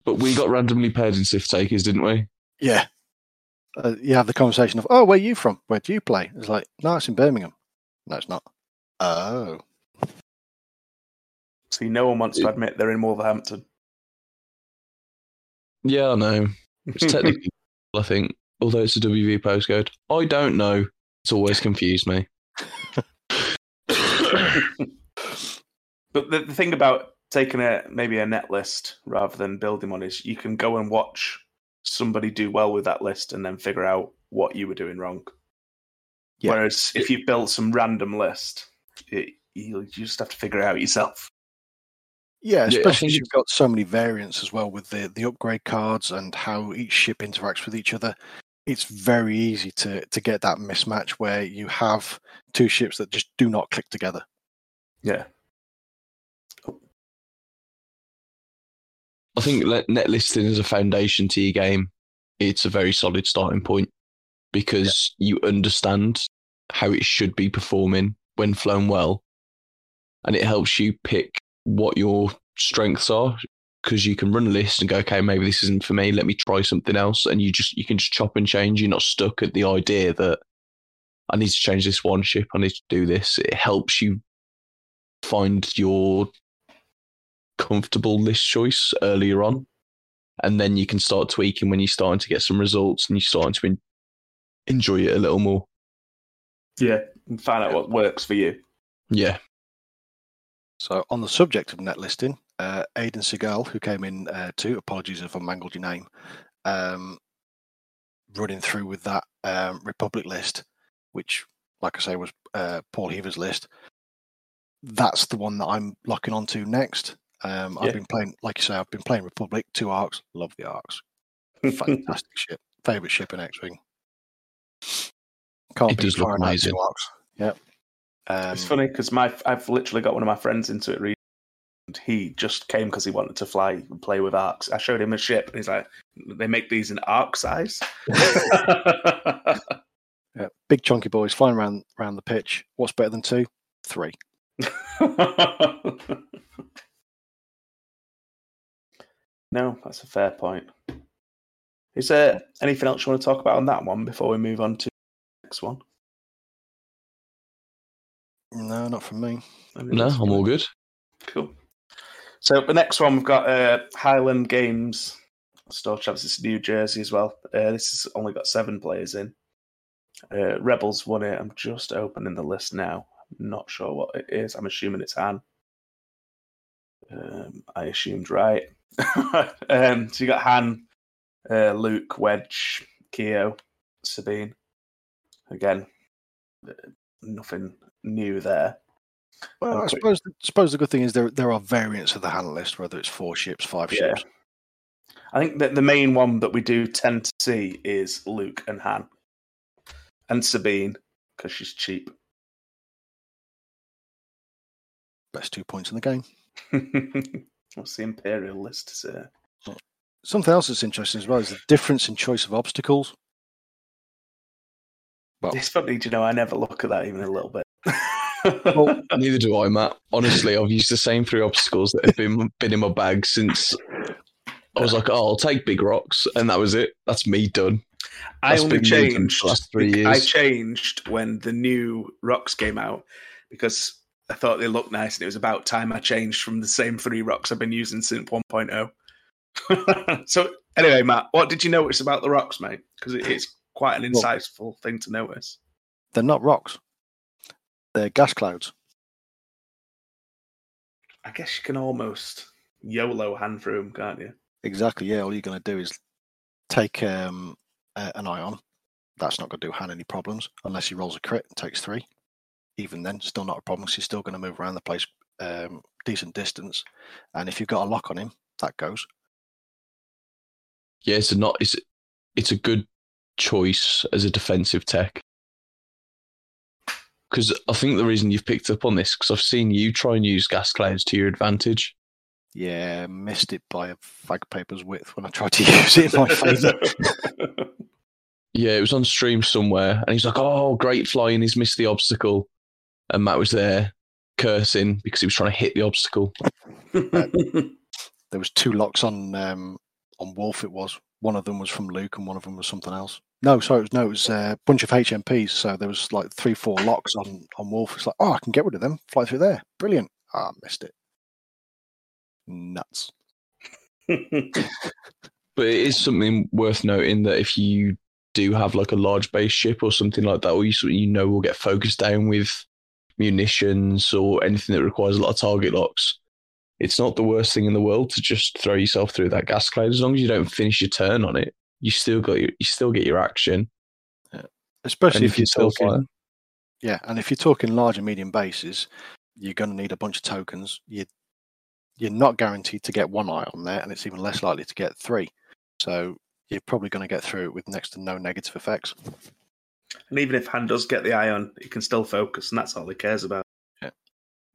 But we got randomly paired in Sith Takers, didn't we? Yeah. Uh, you have the conversation of, oh, where are you from? Where do you play? It's like, no, it's in Birmingham. No, it's not. Oh. See, no one wants to admit they're in Wolverhampton. Yeah, I know. It's technically, I think, although it's a WV postcode. I don't know. It's always confused me. but the, the thing about taking a maybe a net list rather than building one is you can go and watch somebody do well with that list and then figure out what you were doing wrong. Yeah. Whereas if you built some random list, it, you you just have to figure it out yourself. Yeah, Yeah, especially think if you've got so many variants as well with the the upgrade cards and how each ship interacts with each other. It's very easy to to get that mismatch where you have two ships that just do not click together. Yeah. I think net listing as a foundation to your game, it's a very solid starting point because you understand how it should be performing when flown well, and it helps you pick what your strengths are because you can run a list and go, okay, maybe this isn't for me. Let me try something else, and you just you can just chop and change. You're not stuck at the idea that I need to change this one ship. I need to do this. It helps you find your comfortable list choice earlier on, and then you can start tweaking when you're starting to get some results and you're starting to en- enjoy it a little more. Yeah. And find out what works for you. Yeah, So on the subject of net listing, uh, Aidan Segal, who came in uh, too, apologies if I mangled your name, um, running through with that um, Republic list, which, like I say, was uh, Paul Heaver's list. That's the one that I'm locking onto next. Um, Yeah. I've been playing, like you say, I've been playing Republic, two arcs, love the arcs, fantastic ship, favorite ship in X-wing. Can't It beat does look amazing. two arcs. Yep. Um, it's funny because my I've literally got one of my friends into it. recently, And he just came because he wanted to fly and play with arcs. I showed him a ship, and he's like, "They make these in arc size." Yeah, big chunky boys flying around around the pitch. What's better than two? Three. No, that's a fair point. Is there anything else you want to talk about on that one before we move on to the next one? No, not from me. no, I'm all good. Cool. So the next one we've got uh, Highland Games Store Champs. It's New Jersey as well. Uh, this has only got seven players in. Uh, Rebels won it. I'm just opening the list now. I'm not sure what it is. I'm assuming it's Han. Um, I assumed right. um, so you got Han, uh, Luke, Wedge, Keo, Sabine. Again, uh, nothing new there. Well, I suppose suppose the good thing is there there are variants of the Han list, whether it's four ships, five Yeah. ships. I think that the main one that we do tend to see is Luke and Han, and Sabine because she's cheap. Best two points in the game. What's the Imperial list say? Something else that's interesting as well is the difference in choice of obstacles. Well, It's funny, do you know? I never look at that even a little bit. Well, Neither do I, Matt. Honestly, I've used the same three obstacles that have been been in my bag since I was like, "Oh, I'll take big rocks," and that was it. That's me done. I only been the changed. last three years. I changed when the new rocks came out because I thought they looked nice, and it was about time I changed from the same three rocks I've been using since 1.0. so anyway, Matt, what did you notice about the rocks, mate? Because it, it's quite an Well- insightful thing to notice. they're not rocks. They're gas clouds. I guess you can almost YOLO Han through them, can't you? Exactly. Yeah. All you're going to do is take um, a, an ion. That's not going to do Han any problems unless he rolls a crit and takes three. Even then, still not a problem. he's still going to move around the place um, decent distance. And if you've got a lock on him, that goes. Yeah, it's a not. It's it's a good choice as a defensive tech. Because I think the reason you've picked up on this, because I've seen you try and use gas clouds to your advantage. Yeah, missed it by a fag paper's width when I tried to use it in my favour. Yeah, it was on stream somewhere, and he's like, "Oh, great flying! He's missed the obstacle," and Matt was there cursing because he was trying to hit the obstacle. there was two locks on um, on Wolf. It was one of them was from Luke, and one of them was something else. No, sorry, it was, no, it was a bunch of HMPs. So there was like three, four locks on on Wolf. It's like, oh, I can get rid of them. Fly through there. Brilliant. Ah, missed it. Nuts. But it is something worth noting that if you do have like a large base ship or something like that, or you you know will get focused down with munitions or anything that requires a lot of target locks, it's not the worst thing in the world to just throw yourself through that gas cloud. As long as you don't finish your turn on it, you still got your, you still get your action. Especially And if, you're talking, fire. yeah, and if you're talking large and medium bases, you're going to need a bunch of tokens. You you're not guaranteed to get one eye on there, and it's even less likely to get three. So you're probably going to get through it with next to no negative effects. And even if Han does get the eye on, he can still focus, and that's all he cares about. Yeah.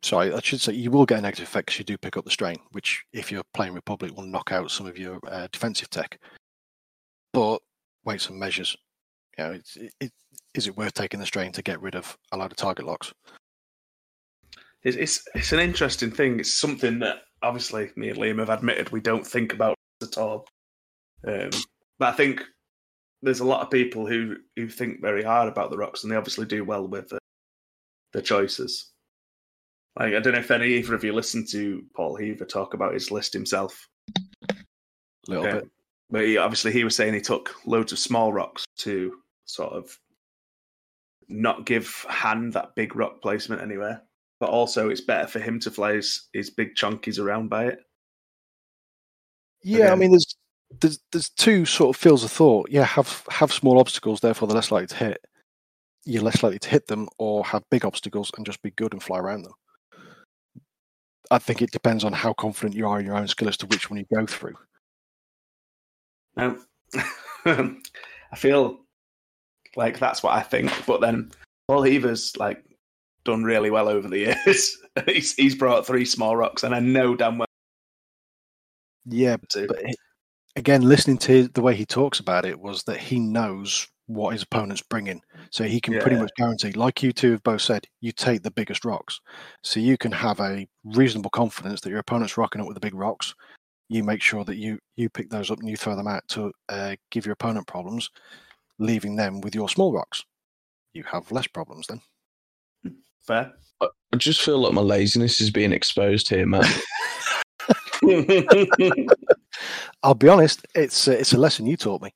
Sorry, I should say you will get a negative effect because you do pick up the strain, which, if you're playing Republic, will knock out some of your uh, defensive tech. But weights and measures, you know, it's, it, it, is it worth taking the strain to get rid of a lot of target locks? It's, it's it's an interesting thing. It's something that obviously me and Liam have admitted we don't think about at all. Um, but I think there's a lot of people who who think very hard about the rocks, and they obviously do well with uh, the choices. Like I don't know if any either of you listened to Paul Heaver talk about his list himself. A little bit. But he, obviously, he was saying he took loads of small rocks to sort of not give Han that big rock placement anywhere. But also, it's better for him to fly his, his big chunkies around by it. Yeah, I mean, there's there's there's two sort of fields of thought. Yeah, have have small obstacles, therefore they're less likely to hit. You're less likely to hit them, or have big obstacles and just be good and fly around them. I think it depends on how confident you are in your own skill as to which one you go through. Now, I feel like that's what I think. But then Paul Heaver's like done really well over the years. he's he's brought three small rocks, and I know damn well. Yeah, but he- again, listening to the way he talks about it was that he knows what his opponent's bringing, so he can pretty much guarantee. Like you two have both said, you take the biggest rocks, so you can have a reasonable confidence that your opponent's rocking up with the big rocks. You make sure that you you pick those up and you throw them out to uh, give your opponent problems, leaving them with your small rocks. You have less problems then. Fair. I just feel like my laziness is being exposed here, man. I'll be honest, it's uh, it's a lesson you taught me.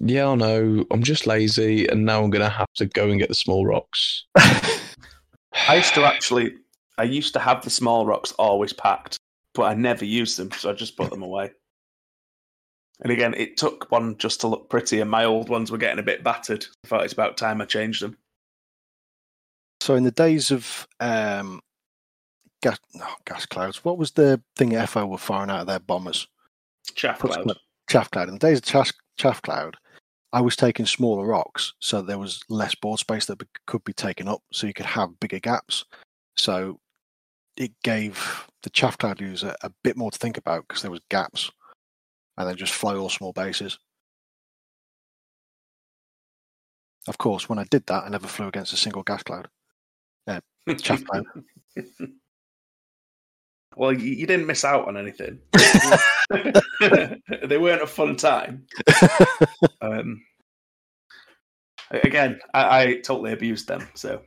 yeah, I know. I'm just lazy, and now I'm gonna have to go and get the small rocks. I used to actually, I used to have the small rocks always packed, but I never used them, so I just put them away. And again, it took one just to look pretty, and my old ones were getting a bit battered. I thought it's about time I changed them. So in the days of um, gas, no, gas clouds, what was the thing FO were firing out of their bombers? Chaff cloud. Chaff cloud. In the days of chaff, chaff cloud, I was taking smaller rocks, so there was less board space that be- could be taken up, so you could have bigger gaps. So it gave the chaff cloud user a bit more to think about because there was gaps, and then just fly all small bases. Of course, when I did that, I never flew against a single gas cloud. Uh, chaff cloud. well, you, you didn't miss out on anything. they weren't a fun time. Um, again, I, I totally abused them. So,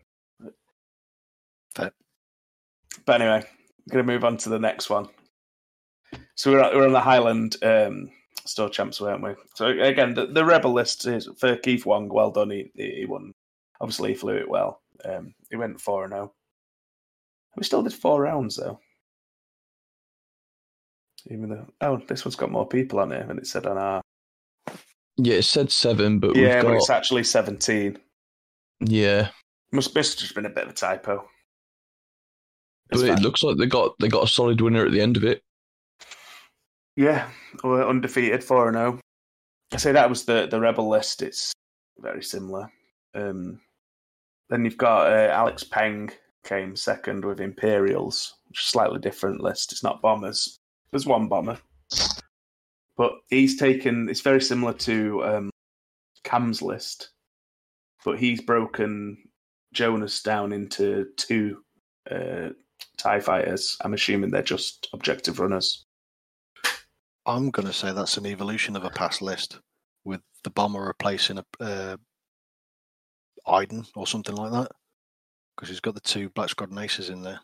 Fair. but anyway, I'm going to move on to the next one. So we're we're on the Highland um, store champs, weren't we? So again, the, the rebel list is for Keith Wong. Well done, he, he won. Obviously, he flew it well. Um, he went four and zero. We still did four rounds though. Even though, oh, this one's got more people on it than it said on our. Yeah, it said seven, but yeah, we've but it's actually seventeen. yeah. Must must have just been a bit of a typo. But It's it fine. looks like they got they got a solid winner at the end of it. yeah, we're undefeated four and zero. I say that was the the rebel list. It's very similar. Um, then you've got uh, Alex Peng came second with Imperials, which is a slightly different list. It's not bombers. There's one bomber, but he's taken. It's very similar to um, Cam's list, but he's broken Jonus down into two uh, Tie fighters. I'm assuming they're just objective runners. I'm to say that's an evolution of a past list with the bomber replacing a uh, Iden or something like that because he's got the two Black Squadron aces in there.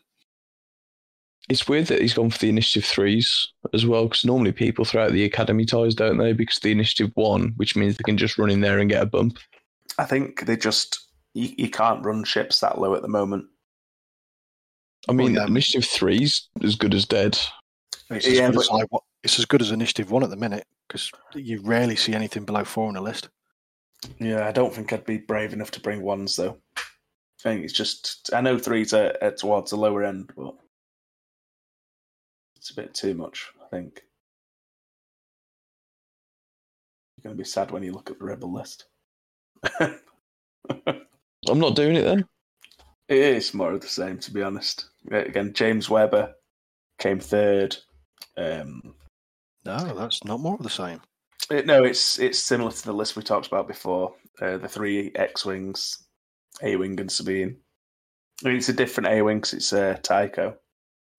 It's weird that he's gone for the initiative threes as well, because normally people throw out the academy ties, don't they? Because the initiative one, which means they can just run in there and get a bump. I think they just you, you can't run ships that low at the moment. I mean, yeah. Um, initiative three's as good as dead. It's as, Yeah, good as but- I it's as good as initiative one at the minute because you rarely see anything below four on the list. Yeah, I don't think I'd be brave enough to bring ones though. I think it's just I know threes are, are towards the lower end, but it's a bit too much. I think you're going to be sad when you look at the rebel list. I'm not doing it then. It is more of the same, to be honest. Again, James Webber came third. Um, No, that's not more of the same. It, no, it's it's similar to the list we talked about before. Uh, the three X wings, A wing and Sabine. I mean, it's a different A wing because it's uh, Tycho.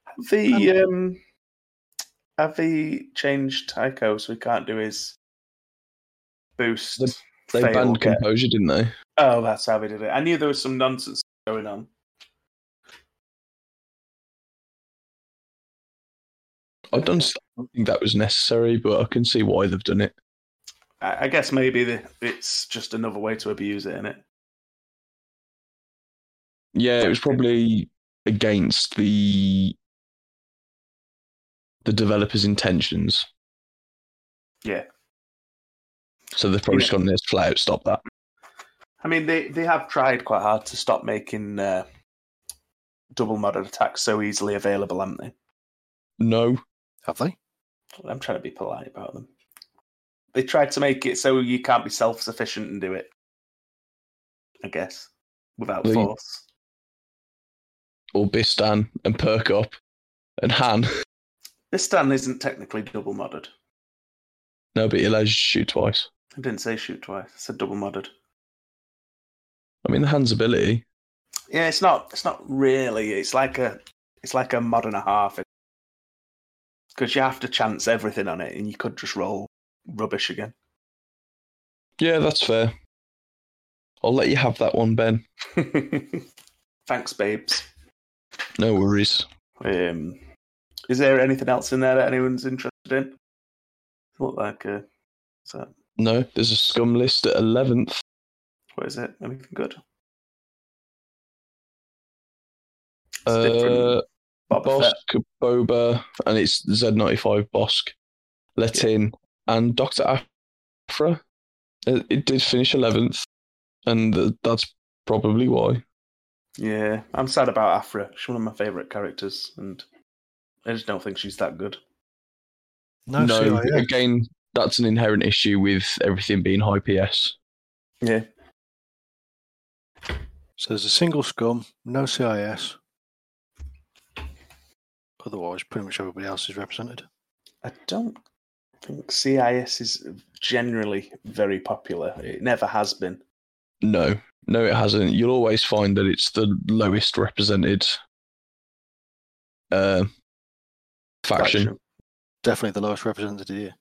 Have the um, have they changed Tycho so he can't do his boost? The- They banned get- composure, didn't they? Oh, that's how they did it. I knew there was some nonsense going on. I don't think that was necessary, but I can see why they've done it. I, I guess maybe the, it's just another way to abuse it, isn't it. Yeah, it was probably against the the developers' intentions. Yeah. So they've probably just gone this flat out, stop that. I mean, they, they have tried quite hard to stop making uh, double modded attacks so easily available, haven't they? No, Have they? I'm trying to be polite about them. They tried to make it so you can't be self sufficient and do it. I guess. Without Well, force. or Bistan and Perk Up and Han. Bistan isn't technically double modded. No, but he allows you to shoot twice. I didn't say shoot twice. I said double modded. I mean, the Han's ability. Yeah, it's not. It's not really. It's like a. It's like a mod and a half. Because you have to chance everything on it, and you could just roll rubbish again. Yeah, that's fair. I'll let you have that one, Ben. Thanks, babes. No worries. Um, is there anything else in there that anyone's interested in? Look like uh, that No, there's a scum list at 11th. what is it? Anything good? It's. Uh, Boba Fett. Bossk, Boba, and it's Z95 Bossk, Letin, and Dr. Aphra. It, it did finish 11th, and that's probably why. Yeah, I'm sad about Aphra. She's one of my favourite characters, and I just don't think she's that good. No, no CIA. again, that's an inherent issue with everything being high PS. Yeah, So there's a single scum, no CIS. Otherwise, pretty much everybody else is represented. I don't think CIS is generally very popular. It never has been. No, no, it hasn't. You'll always find that it's the lowest represented uh, faction. Definitely the lowest represented here.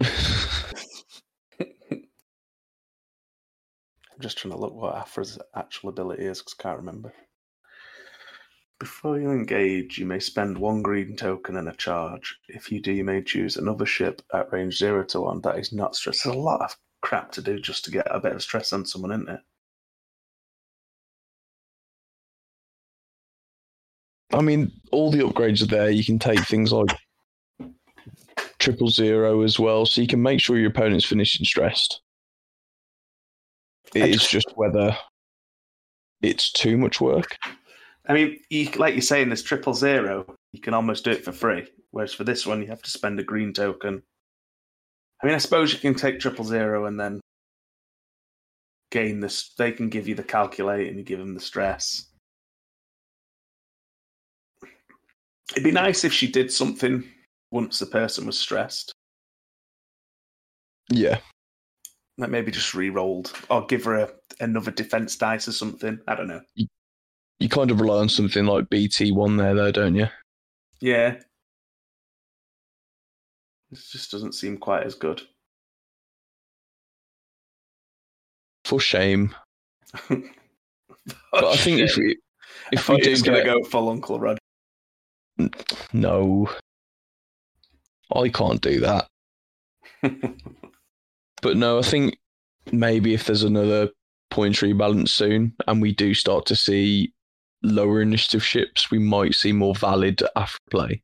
I'm just trying to look what Aphra's actual ability is because I can't remember. Before you engage, you may spend one green token and a charge. If you do, you may choose another ship at range 0 to 1 that is not stressed. There's a lot of crap to do just to get a bit of stress on someone, isn't it? I mean, all the upgrades are there. You can take things like triple zero as well, so you can make sure your opponent's finishing stressed. It's just- just whether it's too much work. I mean, you, like you're saying, this triple zero, you can almost do it for free. Whereas for this one, you have to spend a green token. I mean, I suppose you can take triple zero and then gain this. They can give you the calculate and you give them the stress. It'd be nice if she did something once the person was stressed. Yeah, Like maybe just re-rolled or give her a, another defense dice or something. I don't know. you kind of rely on something like BT one there, though, don't you? Yeah. This just doesn't seem quite as good. For shame. But I think if we I if thought we do going to go full Uncle Rod. No, I can't do that. But no, I think maybe if there's another point tree balance soon, and we do start to see lower initiative ships, we might see more valid after play.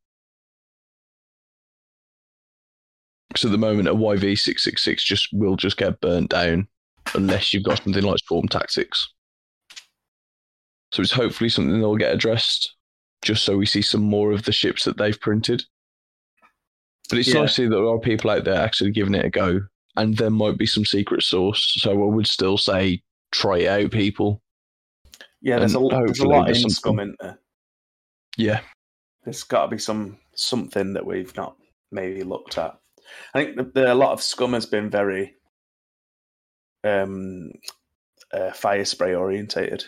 Because at the moment, a YV six six six just will just get burnt down unless you've got something like Storm Tactics. So it's hopefully something that'll get addressed, just so we see some more of the ships that they've printed. But it's Yeah. nice to see that there are people out there actually giving it a go, and there might be some secret source. So I would still say try it out, people. yeah, there's a, there's a lot there's in something. scum, isn't there? Yeah, There's got to be some something that we've not maybe looked at. I think the, the, a lot of scum has been very um, uh, fire spray orientated.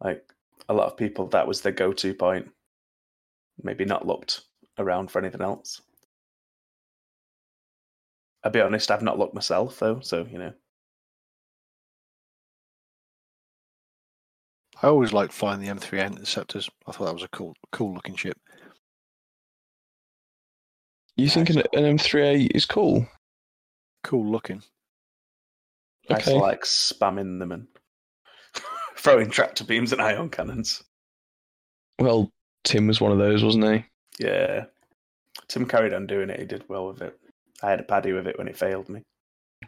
Like a lot of people, that was their go-to point. Maybe not looked around for anything else. I'll be honest, I've not looked myself though, so you know. I always liked flying the M3 Interceptors. I thought that was a cool, cool looking ship. you think an, an M3A is cool? Cool looking. I just like spamming them and throwing tractor beams and ion cannons. Well, Tim was one of those, wasn't he? Yeah. Tim carried on doing it. He did well with it. I had a paddy with it when it failed me.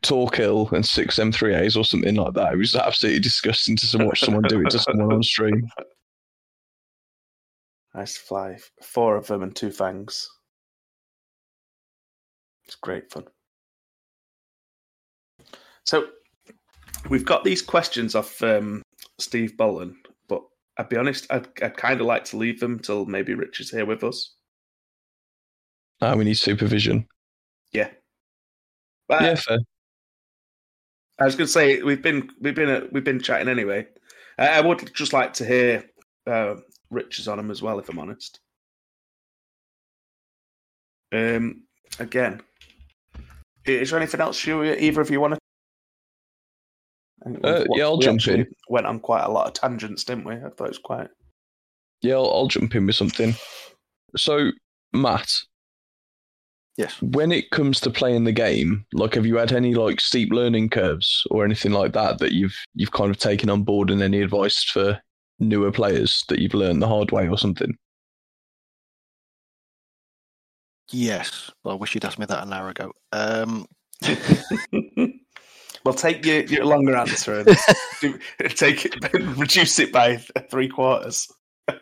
Torkil and six M3As or something like that. It was absolutely disgusting to watch someone do it to someone on stream. To fly four of them and two fangs. It's great fun. So we've got these questions off um, Steve Bolton, but I'd be honest, I'd, I'd kind of like to leave them till maybe Rich is here with us. Ah, we need supervision. Yeah. But yeah, fair. I was going to say we've been we've been uh, we've been chatting anyway. I, would just like to hear uh, Rich's on them as well, if I'm honest. Um, again, is there anything else you either of you want to? Uh, yeah, I'll jump in. Went on quite a lot of tangents, didn't we? I thought it was quite. Yeah, I'll, I'll jump in with something. So, Matt, Yes. when it comes to playing the game, like, have you had any like steep learning curves or anything like that that you've you've kind of taken on board, and any advice for newer players that you've learned the hard way or something? Yes. Well, I wish you'd asked me that an hour ago. Um, well, take your, your longer answer and do, take it, reduce it by three quarters.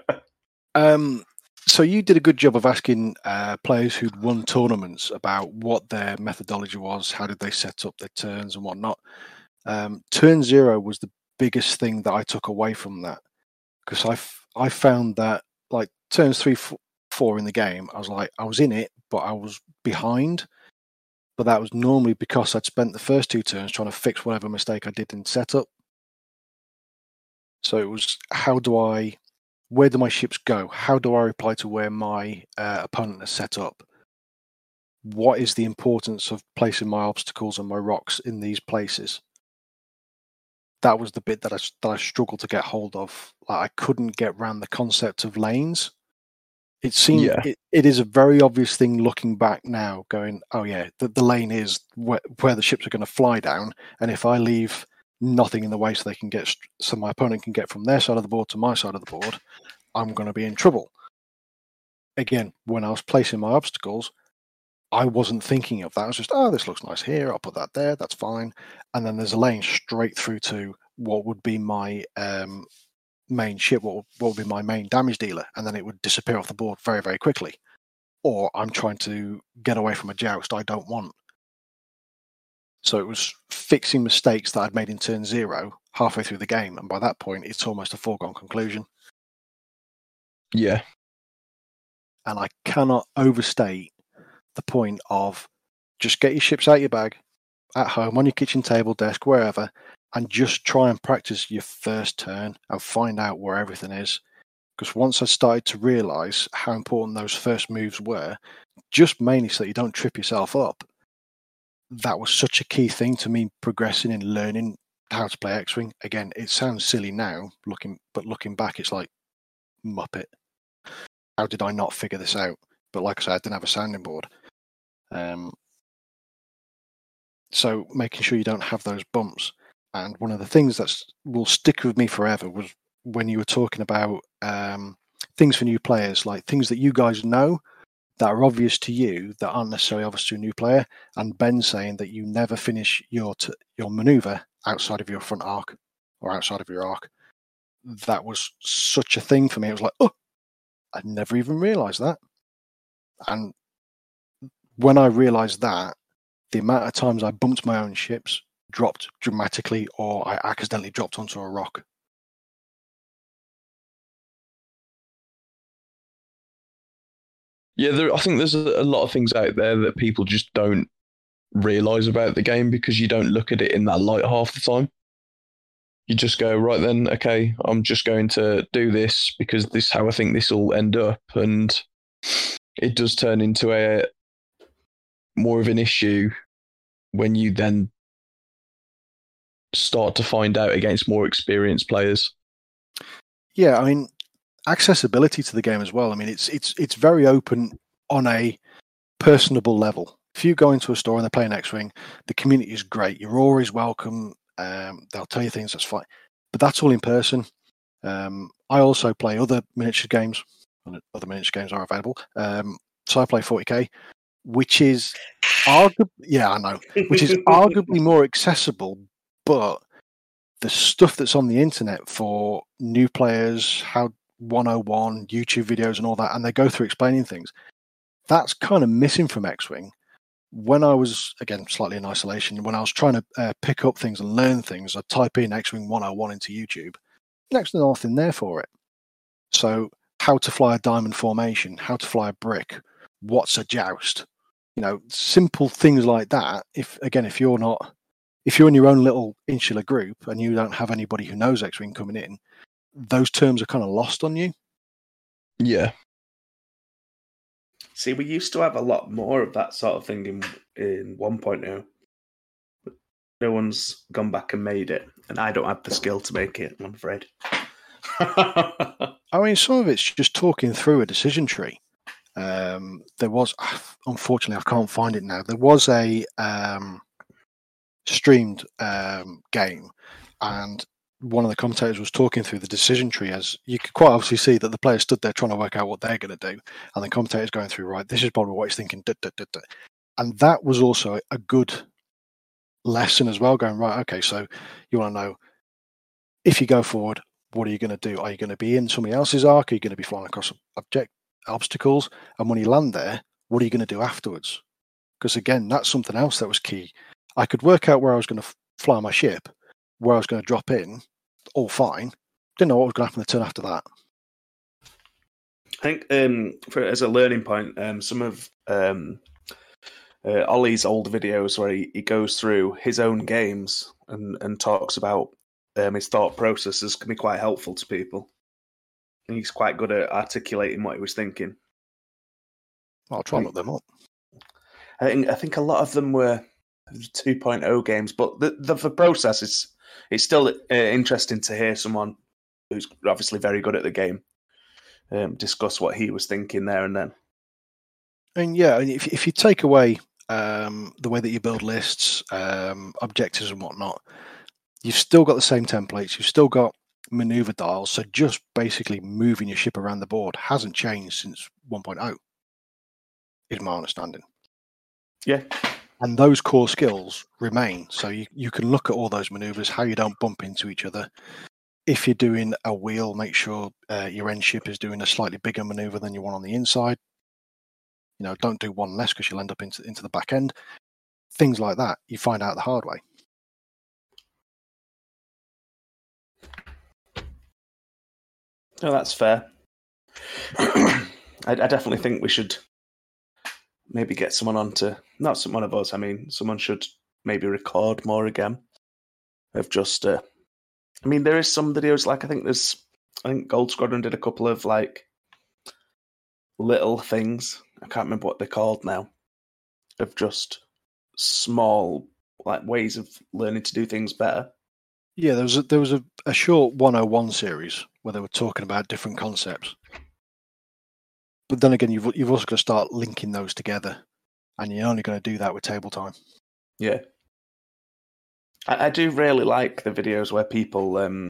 Um, so you did a good job of asking uh, players who'd won tournaments about what their methodology was, how did they set up their turns and whatnot. Um, turn zero was the biggest thing that I took away from that because I, f- I found that like turns three, four in the game, I was like I was in it, but I was behind. But that was normally because I'd spent the first two turns trying to fix whatever mistake I did in setup. So it was how do I where do my ships go? How do I reply to where my uh, opponent has set up? What is the importance of placing my obstacles and my rocks in these places? That was the bit that I that I struggled to get hold of. Like I couldn't get around the concept of lanes. It seems Yeah. it, it is a very obvious thing looking back now, going, oh yeah, the, the lane is where, where the ships are going to fly down, and if I leave nothing in the way so they can get so my opponent can get from their side of the board to my side of the board, I'm going to be in trouble. Again, when I was placing my obstacles, I wasn't thinking of that. I was just, oh, this looks nice here. I'll put that there. That's fine. And then there's a lane straight through to what would be my um, main ship, what would, what would be my main damage dealer, and then it would disappear off the board very, very quickly. Or I'm trying to get away from a joust I don't want. So it was fixing mistakes that I'd made in turn zero halfway through the game, and by that point, it's almost a foregone conclusion. Yeah, And I cannot overstate the point of just get your ships out your bag, at home, on your kitchen table, desk, wherever, and just try and practice your first turn and find out where everything is. Because once I started to realize how important those first moves were, just mainly so that you don't trip yourself up, that was such a key thing to me progressing and learning how to play X Wing. Again, it sounds silly now, looking but looking back, it's like Muppet. how did I not figure this out? But like I said, I didn't have a sounding board. Um, so making sure you don't have those bumps. And one of the things that will stick with me forever was when you were talking about um, things for new players, like things that you guys know that are obvious to you that aren't necessarily obvious to a new player. And Ben saying that you never finish your t- your maneuver outside of your front arc or outside of your arc. That was such a thing for me. It was like, oh, I never even realised that. And when I realised that, the amount of times I bumped my own ships dropped dramatically, or I accidentally dropped onto a rock. Yeah, there, I think there's a, lot of things out there that people just don't realize about the game because you don't look at it in that light half the time. You just go, right then, okay, I'm just going to do this because this is how I think this will end up. And it does turn into a more of an issue when you then start to find out against more experienced players. Yeah, I mean, accessibility to the game as well. I mean, it's it's it's very open on a personable level. If you go into a store and they're playing X-wing, the community is great. You're always welcome. Um, they'll tell you things that's fine, but that's all in person. Um, I also play other miniature games. Other miniature games are available. Um, so I play 40k, which is arguably, yeah, I know, which is arguably more accessible, but the stuff that's on the internet for new players, how 101 YouTube videos and all that, and they go through explaining things. That's kind of missing from X Wing. When I was, again, slightly in isolation, when I was trying to uh, pick up things and learn things, I'd type in X Wing 101 into YouTube. Next to nothing there for it. So, how to fly a diamond formation, how to fly a brick, what's a joust, you know, simple things like that. If, again, if you're not, if you're in your own little insular group and you don't have anybody who knows X Wing coming in, those terms are kind of lost on you. Yeah. See, we used to have a lot more of that sort of thing in in 1.0. But no one's gone back and made it, and I don't have the skill to make it. I'm afraid. I mean, some of it's just talking through a decision tree. Um, there was, unfortunately, I can't find it now. There was a um, streamed um, game, and one of the commentators was talking through the decision tree as you could quite obviously see that the player stood there trying to work out what they're going to do and the commentator's going through right this is probably what he's thinking duh, duh, duh, and that was also a good lesson as well going right okay so you want to know if you go forward what are you going to do? Are you going to be in somebody else's arc? Are you going to be flying across object obstacles? And when you land there what are you going to do afterwards? Because again that's something else that was key i could work out where i was going to fly my ship where I was going to drop in, all fine. Didn't know what was going to happen the turn after that. I think um, for as a learning point, um, some of um, uh, Ollie's old videos where he, he goes through his own games and, and talks about um, his thought processes can be quite helpful to people. And he's quite good at articulating what he was thinking. I'll try and look them up. I think I think a lot of them were 2.0 games, but the, the, the process is it's still uh, interesting to hear someone who's obviously very good at the game um, discuss what he was thinking there and then. And yeah, if if you take away um, the way that you build lists, um, objectives, and whatnot, you've still got the same templates. You've still got maneuver dials. So just basically moving your ship around the board hasn't changed since 1.0. Is my understanding. Yeah, and those core skills remain. So you, you can look at all those maneuvers, how you don't bump into each other. If you're doing a wheel, make sure uh, your end ship is doing a slightly bigger maneuver than you want on the inside. You know, don't do one less because you'll end up into into the back end. Things like that, you find out the hard way. No, that's fair. I, I definitely think we should maybe get someone on to not one of us. I mean, someone should maybe record more again of just. Uh, I mean, there is some videos like I think there's. I think Gold Squadron did a couple of like little things. I can't remember what they're called now. Of just small like ways of learning to do things better. Yeah, there was a, there was a, a short 101 series where they were talking about different concepts. But then again, you've you've also got to start linking those together, and you're only going to do that with table time. Yeah. I, I do really like the videos where people um,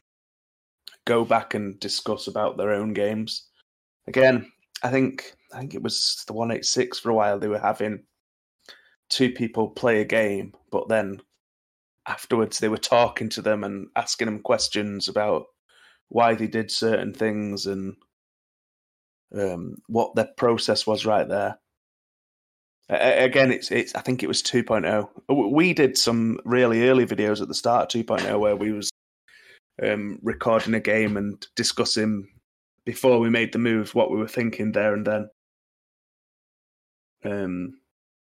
go back and discuss about their own games. Again, I think I think it was the one eight six for a while. They were having two people play a game, but then afterwards they were talking to them and asking them questions about why they did certain things and um, what their process was right there. A- Again, it's it's. I think it was 2.0. W- We did some really early videos at the start of 2.0 where we was um, recording a game and discussing before we made the move what we were thinking there and then. Um,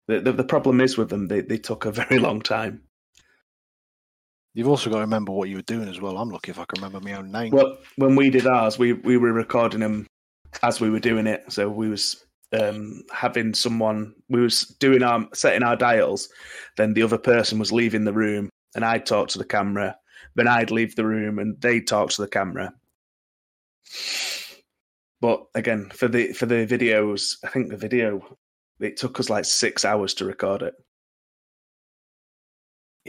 the, the the problem is with them; they they took a very long time. You've also got to remember what you were doing as well. I'm lucky if I can remember my own name. Well, when we did ours, we we were recording them as we were doing it. So we was um, having someone, we was doing our setting our dials. Then the other person was leaving the room, and I'd talk to the camera. Then I'd leave the room, and they'd talk to the camera. But again, for the for the videos, I think the video it took us like six hours to record it.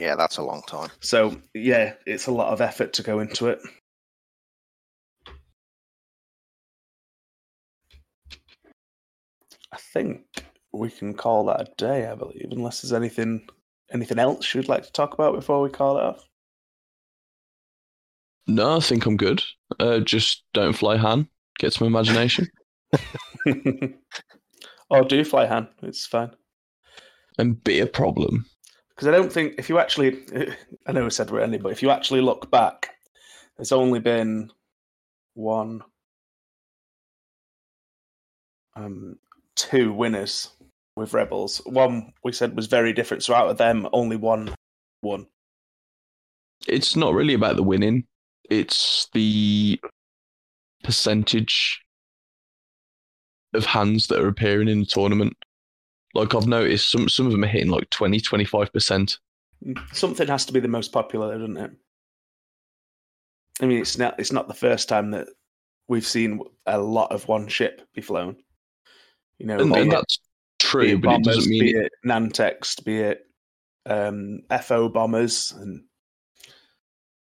yeah, that's a long time. So yeah, it's a lot of effort to go into it. Think we can call that a day, I believe, unless there's anything anything else you'd like to talk about before we call it off. No, I think I'm good. Uh, just don't fly Han. Get some imagination. or do fly Han, it's fine. and be a problem. Because I don't think if you actually, I know I said we're ending, but if you actually look back, there's only been one, um, two winners with Rebels. One we said was very different, so out of them, only one won. It's not really about the winning. It's the percentage of Hans that are appearing in the tournament. Like I've noticed some some of them are hitting like 20, 25%. Mm, something has to be the most popular, doesn't it? I mean, it's not it's not the first time that we've seen a lot of one ship be flown. You know, And, and it- that's true, it but it bombers, doesn't mean be it, it Nantex, be it um, FO bombers, and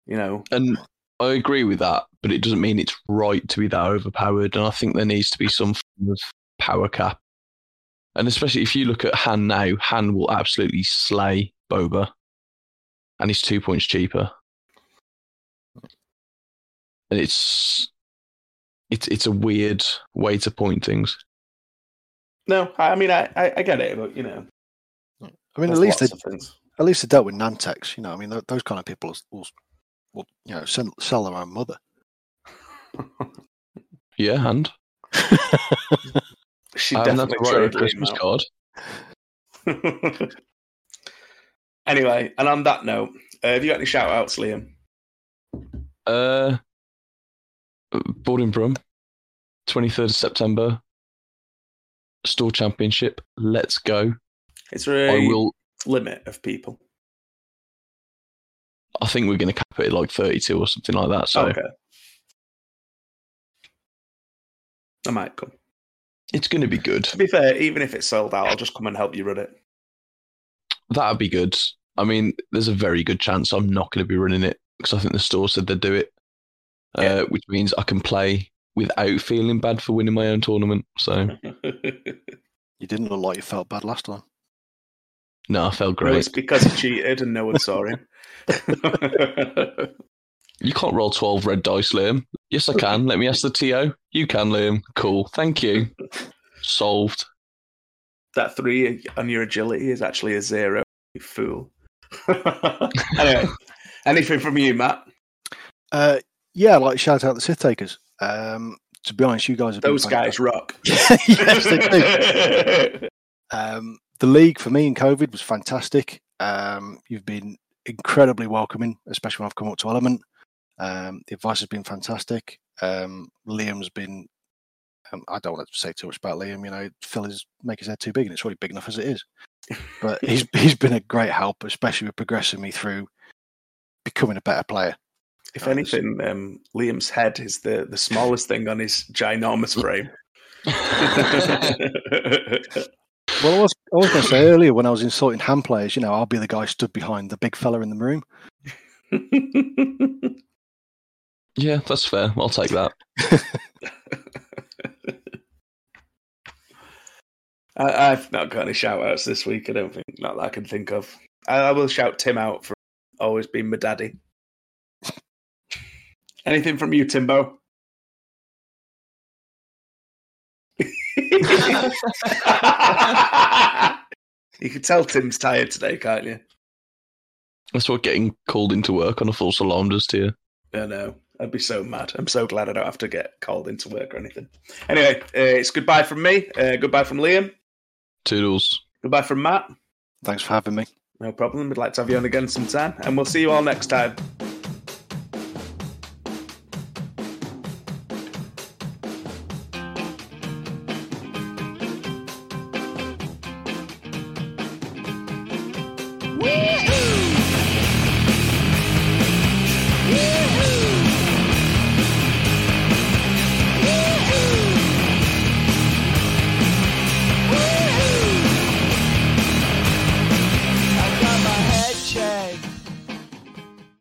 you know, and I agree with that, but it doesn't mean it's right to be that overpowered. And I think there needs to be some form of power cap. And especially if you look at Han now, Han will absolutely slay Boba, and he's two points cheaper. And it's it's it's a weird way to point things. No, I I mean, I, I, I get it, but you know, I mean, at least they, lots of things. at least they dealt with Nantex. You know, I mean, th- those kind of people will, will you know, sell, sell their own mother. Yeah, hand. She I haven't had to definitely write her a traded Christmas him card. anyway, and on that note, uh, have you got any shout outs, Liam? Uh, Boarding Brum, 23rd of September, Store Championship. Let's go. It's a will. limit of people? I think we're going to cap it at like 32 or something like that. So okay. I might come. it's going to be good. To be fair, even if it's sold out, I'll just come and help you run it. That'd be good. I mean, there's a very good chance I'm not going to be running it because I think the store said they'd do it, Yeah. uh, which means I can play without feeling bad for winning my own tournament. So You didn't look like you felt bad last time. no, I felt Well, it's because he cheated and no one saw him. You can't roll 12 red dice, Liam. Yes, I can. Let me ask the TO. You can, Liam. Cool. Thank you. Solved. that three on your agility is actually a zero. You fool. anyway, anything from you, Matt? Uh, yeah, I'd like to shout out the Sith Takers. Um, to be honest, you guys have Those guys rock. yes, they do. Um, the league for me in COVID was fantastic. Um, you've been incredibly welcoming, especially when I've come up to Element. Um, the advice has been fantastic. Um, Liam's been. Um, I don't want to say too much about Liam. You know, Phil is make his head too big, and it's already big enough as it is. But he's he's been a great help, especially with progressing me through becoming a better player. If anything, um, Liam's head is the, the smallest thing on his ginormous frame. Well, I was, I was going to say earlier when I was insulting Han players, you know, I'll be the guy stood behind the big fella in the room. Yeah, that's fair. I'll take that. I, I've not got any shout outs this week, I don't think. Not that I can think of. I, I will shout Tim out for always being my daddy. Anything from you, Timbo? you can tell Tim's tired today, can't you? That's what getting called into work on a false alarm does to you. I know. I'd be so mad. I'm so glad I don't have to get called into work or anything. Anyway, uh, it's goodbye from me. Uh, goodbye from Liam. Toodles. Goodbye from Matt. Thanks for having me. No problem. We'd like to have you on again sometime. And we'll see you all next time.